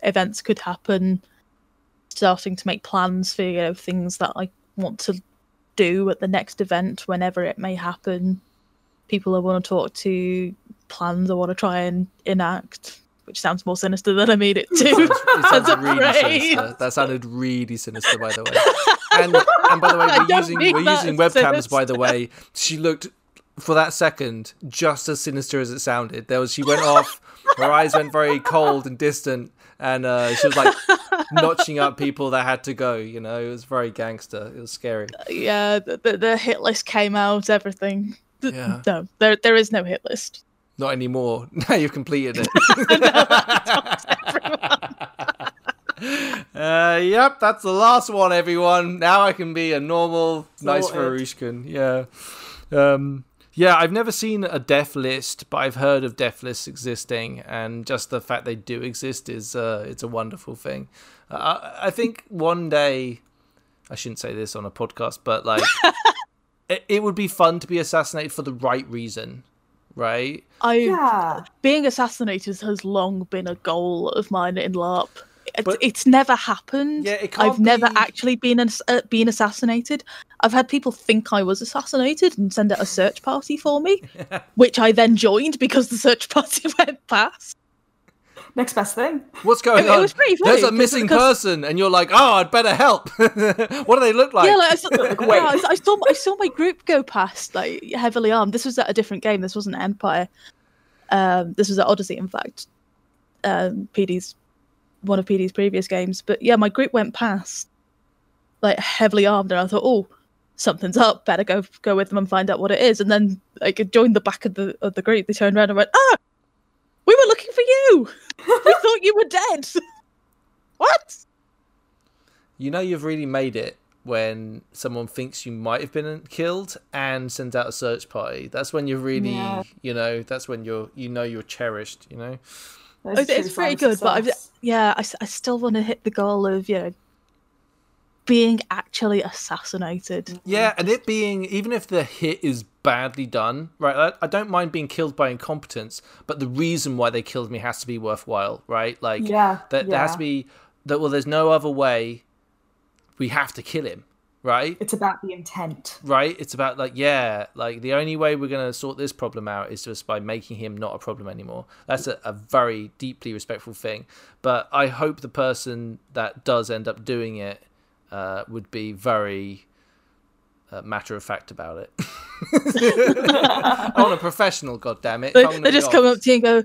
events could happen, starting to make plans for you know things that I want to do at the next event whenever it may happen. People I want to talk to, plans I want to try and enact, which sounds more sinister than I made it to. It really sinister. That sounded really sinister, by the way. And and by the way, we're using we're using webcams. sinister. By the way, she looked for that second just as sinister as it sounded. There was she went off. Her eyes went very cold and distant, and uh, she was like notching up people that had to go. You know, it was very gangster. It was scary. Yeah, the, the, the hit list came out, everything. Yeah. No, there there is no hit list. Not anymore. Now you've completed it. uh, yep, that's the last one, everyone. Now I can be a normal, nice. Varushkan. Yeah. Um, yeah, I've never seen a death list, but I've heard of death lists existing, and just the fact they do exist is uh, it's a wonderful thing. Uh, I, I think one day, I shouldn't say this on a podcast, but like, it, it would be fun to be assassinated for the right reason, right? I Yeah. being assassinated has long been a goal of mine in LARP. It's, But- it's never happened. Yeah, it can't I've never actually been ass- uh, been assassinated. I've had people think I was assassinated and send out a search party for me, which I then joined because the search party went past. Next best thing. What's going It- it on? was pretty There's a missing because- person, and you're like, "Oh, I'd better help." what do they look like? yeah, like I saw, Wait. yeah, I, I saw I saw my group go past like heavily armed. This was at a different game. This wasn't Empire. Um, this was at Odyssey, in fact. Um, PD's one of PD's previous games, but yeah, my group went past like heavily armed, and I thought, oh, something's up. Better go go with them and find out what it is. And then like joined the back of the of the group. They turned around and went, ah, we were looking for you. we thought you were dead. what? you know, you've really made it when someone thinks you might have been killed and sends out a search party. That's when you're really, Yeah. you know, that's when you're, you know, you're cherished. You know. Oh, it's, it's true pretty good, but I've, yeah, I, I still want to hit the goal of you know being actually assassinated. Yeah, and it being even if the hit is badly done, right? I, I don't mind being killed by incompetence, but the reason why they killed me has to be worthwhile, right? Like, Yeah, that there has to be that. Well, there's no other way. We have to kill him, right? It's about the intent. right? It's about like yeah, like the only way we're gonna sort this problem out is just by making him not a problem anymore. That's a, a very deeply respectful thing. But I hope the person that does end up doing it uh, would be very uh, matter of fact about it. I want a professional, goddamn it! They, they just come up to you and go,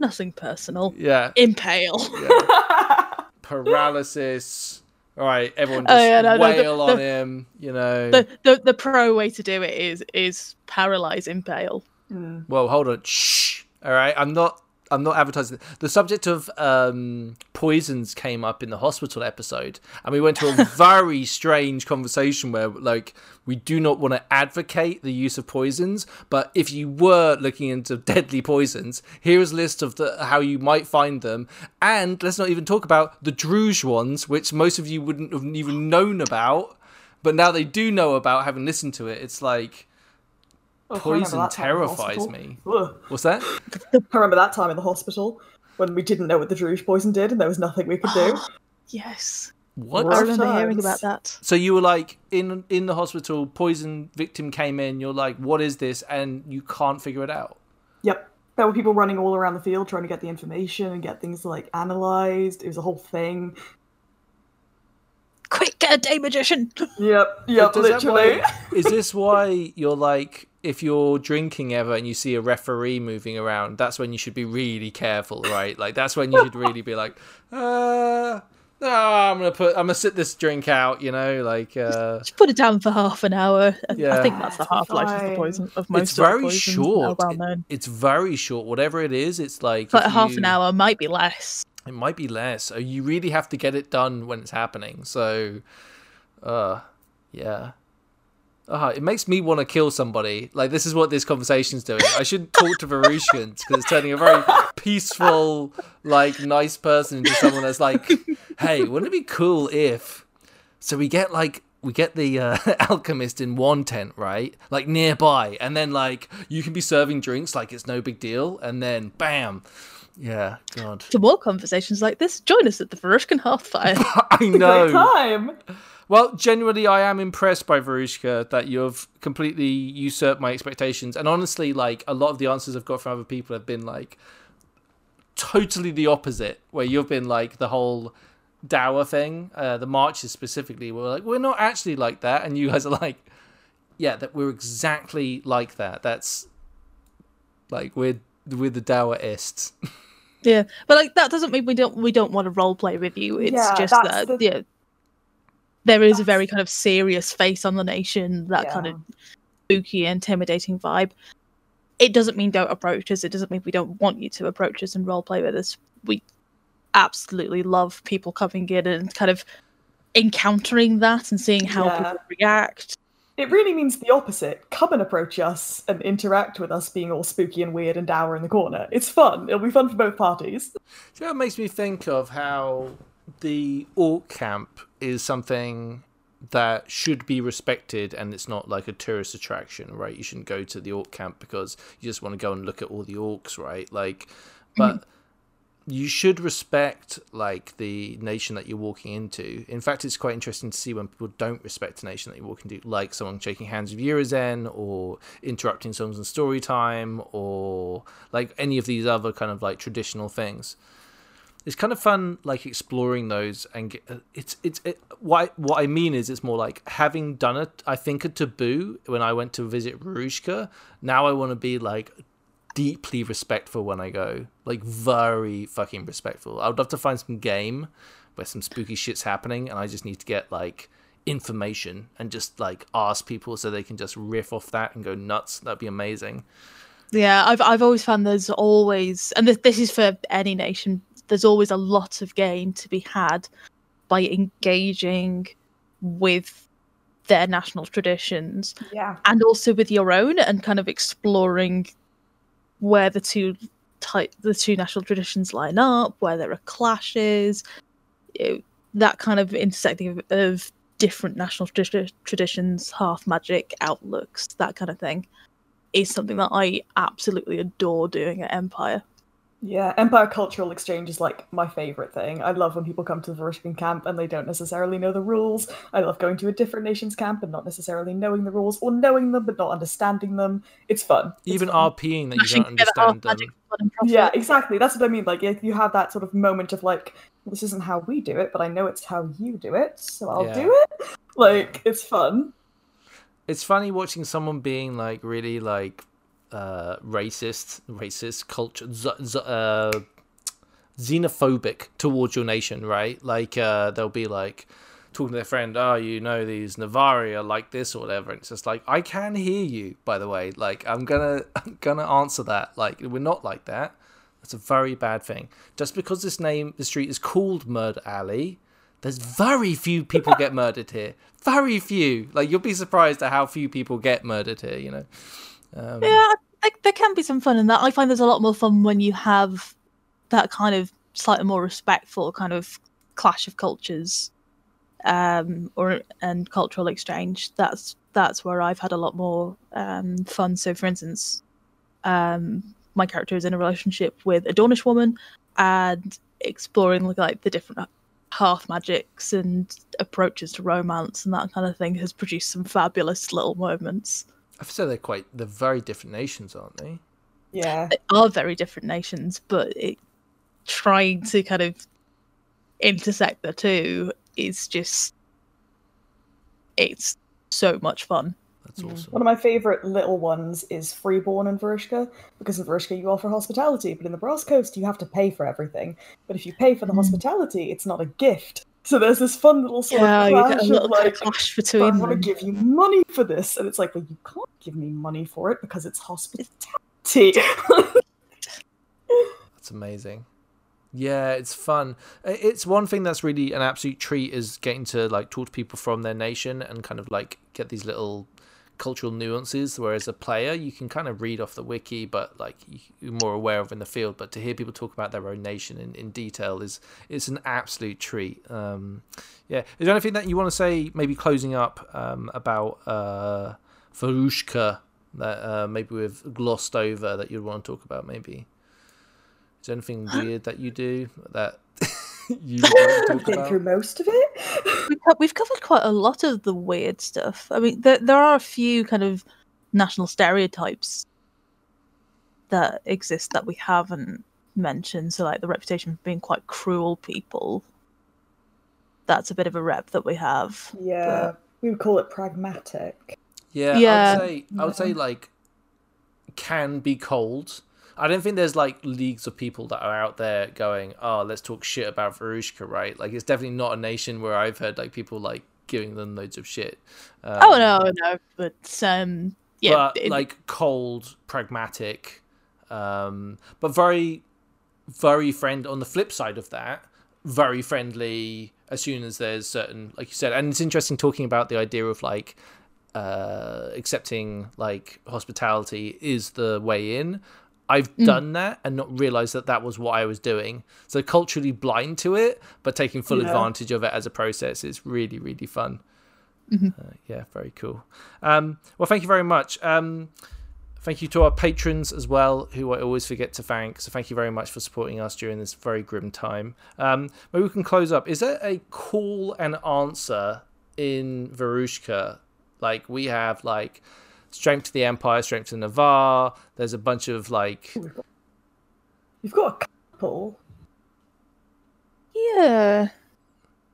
nothing personal. Yeah, Impale. paralysis. All right, everyone Oh, just yeah, no, no, the- wail on the- him. You know. The, the the pro way to do it is is paralyze impale. Well, hold on. Shh. All right, I'm not. I'm not advertising. The subject of um, poisons came up in the hospital episode, and we went to a very strange conversation where, like, we do not want to advocate the use of poisons, but if you were looking into deadly poisons, here is a list of the how you might find them, and let's not even talk about the Druj ones, which most of you wouldn't have even known about, but now they do know about having listened to it. It's like Oh, poison that time in the terrifies me. Ugh. What's that? I remember that time in the hospital when we didn't know what the Druj poison did and there was nothing we could do. Yes, What? I Rough remember hearing about that. So you were like in in the hospital, poison victim came in. You're like, what is this? And you can't figure it out. Yep. There were people running all around the field trying to get the information and get things like analyzed. It was a whole thing. Quick, get a day magician. Yep, yep, literally. why- is this why you're like, if you're drinking ever and you see a referee moving around, that's when you should be really careful, right? Like that's when you should really be like, uh, no, I'm gonna put, I'm gonna sit this drink out, you know, like. uh Just put it down for half an hour. I- Yeah. I think that's the half life of the poison of most It's of very poisons short. well It- known. it's very short. Whatever it is, it's like Like half you- an hour might be less. It might be less. So you really have to get it done when it's happening. So, uh, yeah. Uh, it makes me want to kill somebody. Like this is what this conversation's doing. I should talk to Varushkans because it's turning a very peaceful, like nice person into someone that's like, "Hey, wouldn't it be cool if?" So we get like we get the uh, alchemist in one tent, right? Like nearby, and then like you can be serving drinks like it's no big deal, and then bam, yeah, God. For more conversations like this, join us at the Varushkan Hearthfire. I Great know. time. Well, genuinely, I am impressed by Varushka that you've completely usurped my expectations. And honestly, like a lot of the answers I've got from other people have been like totally the opposite. Where you've been like the whole dower thing, uh, the marches specifically. We're like, we're not actually like that, and you guys are like, yeah, that we're exactly like that. That's like we're we're the Dawaists. Yeah, but like that doesn't mean we don't we don't want to role play with you. It's Yeah, just that the- yeah, there is a very kind of serious face on the nation, that kind of spooky, intimidating vibe. It doesn't mean don't approach us. It doesn't mean we don't want you to approach us and role play with us. We absolutely love people coming in and kind of encountering that and seeing how Yeah. people react. It really means the opposite. Come and approach us and interact with us being all spooky and weird and dour in the corner. It's fun. It'll be fun for both parties. Do you know what makes me think of how the orc camp is something that should be respected and it's not like a tourist attraction, right? You shouldn't go to the orc camp because you just want to go and look at all the orcs, right? Like, mm-hmm. but you should respect like the nation that you're walking into. In fact, it's quite interesting to see when people don't respect a nation that you're walking into, like someone shaking hands with Urizen or interrupting songs and story time or like any of these other kind of like traditional things. It's kind of fun, like exploring those, and get, uh, it's it's it, what I, what I mean is it's more like having done it. I think a taboo when I went to visit Rushka. Now I want to be like deeply respectful when I go, like very fucking respectful. I would love to find some game where some spooky shit's happening, and I just need to get like information and just like ask people so they can just riff off that and go nuts. That'd be amazing. Yeah, I've I've always found there's always, and this, this is for any nation. There's always a lot of gain to be had by engaging with their national traditions Yeah. and also with your own, and kind of exploring where the two type the two national traditions line up, where there are clashes, you know, that kind of intersecting of, of different national tradi- traditions, half magic outlooks, that kind of thing is something that I absolutely adore doing at Empire. Yeah, Empire Cultural Exchange is like my favorite thing. I love when people come to the Varushkan camp and they don't necessarily know the rules. I love going to a different nation's camp and not necessarily knowing the rules, or knowing them but not understanding them. It's fun. It's Even fun. RPing that you don't understand them. magic fun and profit. Yeah, exactly. That's what I mean. Like, if you have that sort of moment of like, this isn't how we do it, but I know it's how you do it, so I'll Yeah. do it. Like, it's fun. it's funny watching someone being like really like uh racist racist culture z- z- uh xenophobic towards your nation right like uh they'll be like talking to their friend oh you know these navari are like this or whatever and it's just like i can hear you by the way like i'm gonna i'm gonna answer that like we're not like that that's a very bad thing just because this name the street is called murder alley there's very few people get murdered here. Very few. Like you'll be surprised at how few people get murdered here. You know. Um, Yeah, like, there can be some fun in that. I find there's a lot more fun when you have that kind of slightly more respectful kind of clash of cultures, um, or and cultural exchange. That's that's where I've had a lot more um, fun. So, for instance, um, my character is in a relationship with a Dawnish woman, and exploring like, the different hearth magics and approaches to romance and that kind of thing has produced some fabulous little moments. I say they're quite. They're very different nations, aren't they? Yeah. they are very different nations, but it, trying to kind of intersect the two is just it's so much fun. That's awesome. One of my favourite little ones is Freeborn in Varushka, because in Varushka you offer hospitality, but in the Brass Coast you have to pay for everything. But if you pay for the Mm. hospitality, it's not a gift. So there's this fun little sort Yeah, of clash get a of little kind like, of clash "But I want to give you money for this, and it's like, well, you can't give me money for it because it's hospitality. That's amazing. Yeah, it's fun. It's one thing that's really an absolute treat is getting to like talk to people from their nation and kind of like get these little cultural nuances. Whereas a player, you can kind of read off the wiki, but like you- you're more aware of in the field. But to hear people talk about their own nation in, in detail is it's an absolute treat. Um, yeah, is there anything that you want to say? Maybe closing up um, about uh, Varushka that uh, maybe we've glossed over that you'd want to talk about? Maybe. Is there anything weird that you do that you want to talk Been through most of it. We've, covered quite a lot of the weird stuff. I mean, there, there are a few kind of national stereotypes that exist that we haven't mentioned. So, like the reputation for being quite cruel people. That's a bit of a rep that we have. Yeah, we would call it pragmatic. Yeah, I Yeah. would say I would say like can be cold, I don't think there's like leagues of people that are out there going, "Oh, let's talk shit about Varushka," right? Like, it's definitely not a nation where I've heard like people like giving them loads of shit. Um, oh no, no, but um, yeah, but it- like cold, pragmatic, um, but very, very friend. On the flip side of that, very friendly. As soon as there's certain, like you said, and it's interesting talking about the idea of like uh, accepting like hospitality is the way in. I've done that and not realized that that was what I was doing. So culturally blind to it, but taking full Yeah. advantage of it as a process is really, really fun. Uh, yeah, very cool. Um, well, thank you very much. Um, thank you to our patrons as well, who I always forget to thank. So thank you very much for supporting us during this very grim time. Um, maybe we can close up. Is there a call and answer in Varushka? Like we have like strength to the Empire, strength to Navarr. There's a bunch of like You've got a couple. yeah.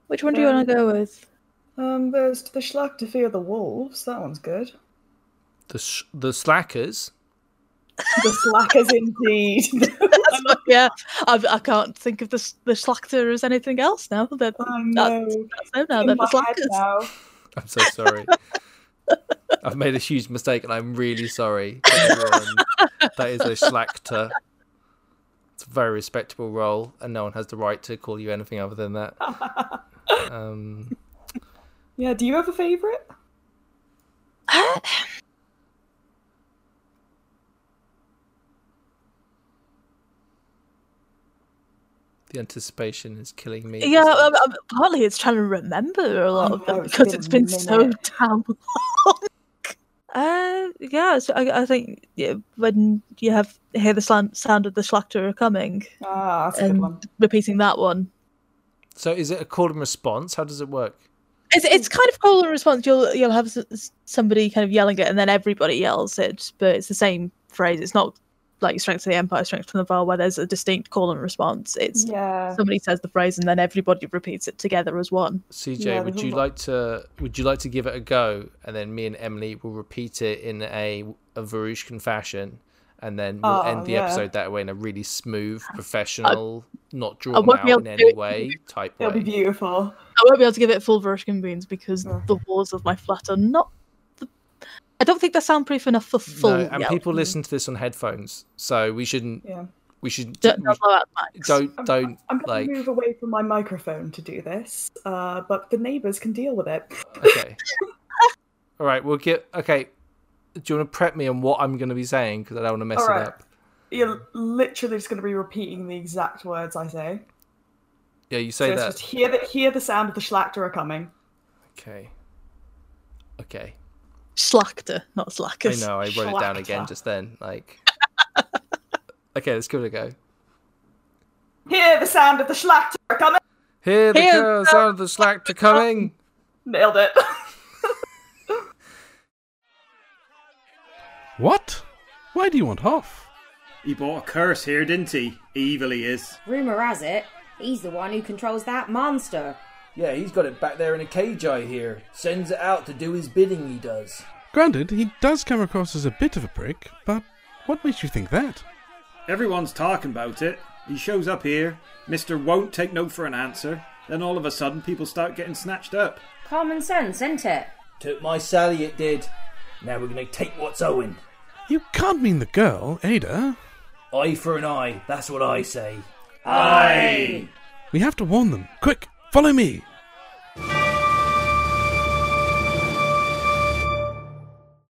Which one do you want to go with? Um, there's the Schlachter Fear the Wolves. That one's good. the sh- the slackers. The Slackers, indeed. yeah, I, I can't think of the s- the Schlachter as anything else now. That I know. that's them now. In They're the Slackers. now. I'm so sorry. I've made a huge mistake, and I'm really sorry. that is a schlachter. It's a very respectable role, and no one has the right to call you anything other than that. Um, Yeah, do you have a favourite? The anticipation is killing me. Yeah, um, um, partly it's trying to remember a lot I of them it's because been it's a been so damn long. Uh, yeah, so I, I think yeah, when you have hear the slan- sound of the Schlachter coming Ah, that's a good and one. repeating that one, So, is it a call and response? How does it work? it's it's kind of call and response. You'll you'll have s- s- somebody kind of yelling it, and then everybody yells it, but it's the same phrase. It's not like strength to the empire, strength from the Navarr, where there's a distinct call and response. It's Yeah. somebody says the phrase, and then everybody repeats it together as one. CJ, Yeah, would you lot- like to? Would you like to give it a go, and then me and Emily will repeat it in a a Varushkan fashion, and then we'll Oh, end the yeah. episode that way in a really smooth, professional, not drawn out in any it. way type It'll be beautiful. I won't be able to give it full Varushkan beans because Oh. the walls of my flat are not. The... I don't think they're soundproof enough for full. No, and yell. people listen to this on headphones, so we shouldn't. Yeah. We should. Don't, we don't blow out the mics. don't I'm, don't I'm going like. move away from my microphone to do this, uh, but the neighbours can deal with it. Okay. All right, we'll get. Okay. Do you want to prep me on what I'm going to be saying because I don't want to mess All it right. up? You're literally just going to be repeating the exact words I say. Yeah, you So say it's that. just hear the hear the sound of the Schlachter coming. Okay. Okay. Schlachter, not I slackers. know. I wrote it down again just then. Like. okay, let's give it a go. Hear the sound of the Schlachter coming. Here the Here girls are the slack to coming. Nailed it. What? Why do you want Hoff? He bought a curse here, didn't he? Evil he is. Rumour has it, he's the one who controls that monster. Yeah, he's got it back there in a cage, I hear. Sends it out to do his bidding, he does. Granted, he does come across as a bit of a prick, but what makes you think that? Everyone's talking about it. He shows up here, Mister won't take no for an answer. Then all of a sudden, people start getting snatched up. Common sense, isn't it? Took my Sally, it did. Now we're gonna take what's owing. You can't mean the girl, Ada. Eye for an eye, that's what I say. Aye. We have to warn them. Quick, Follow me.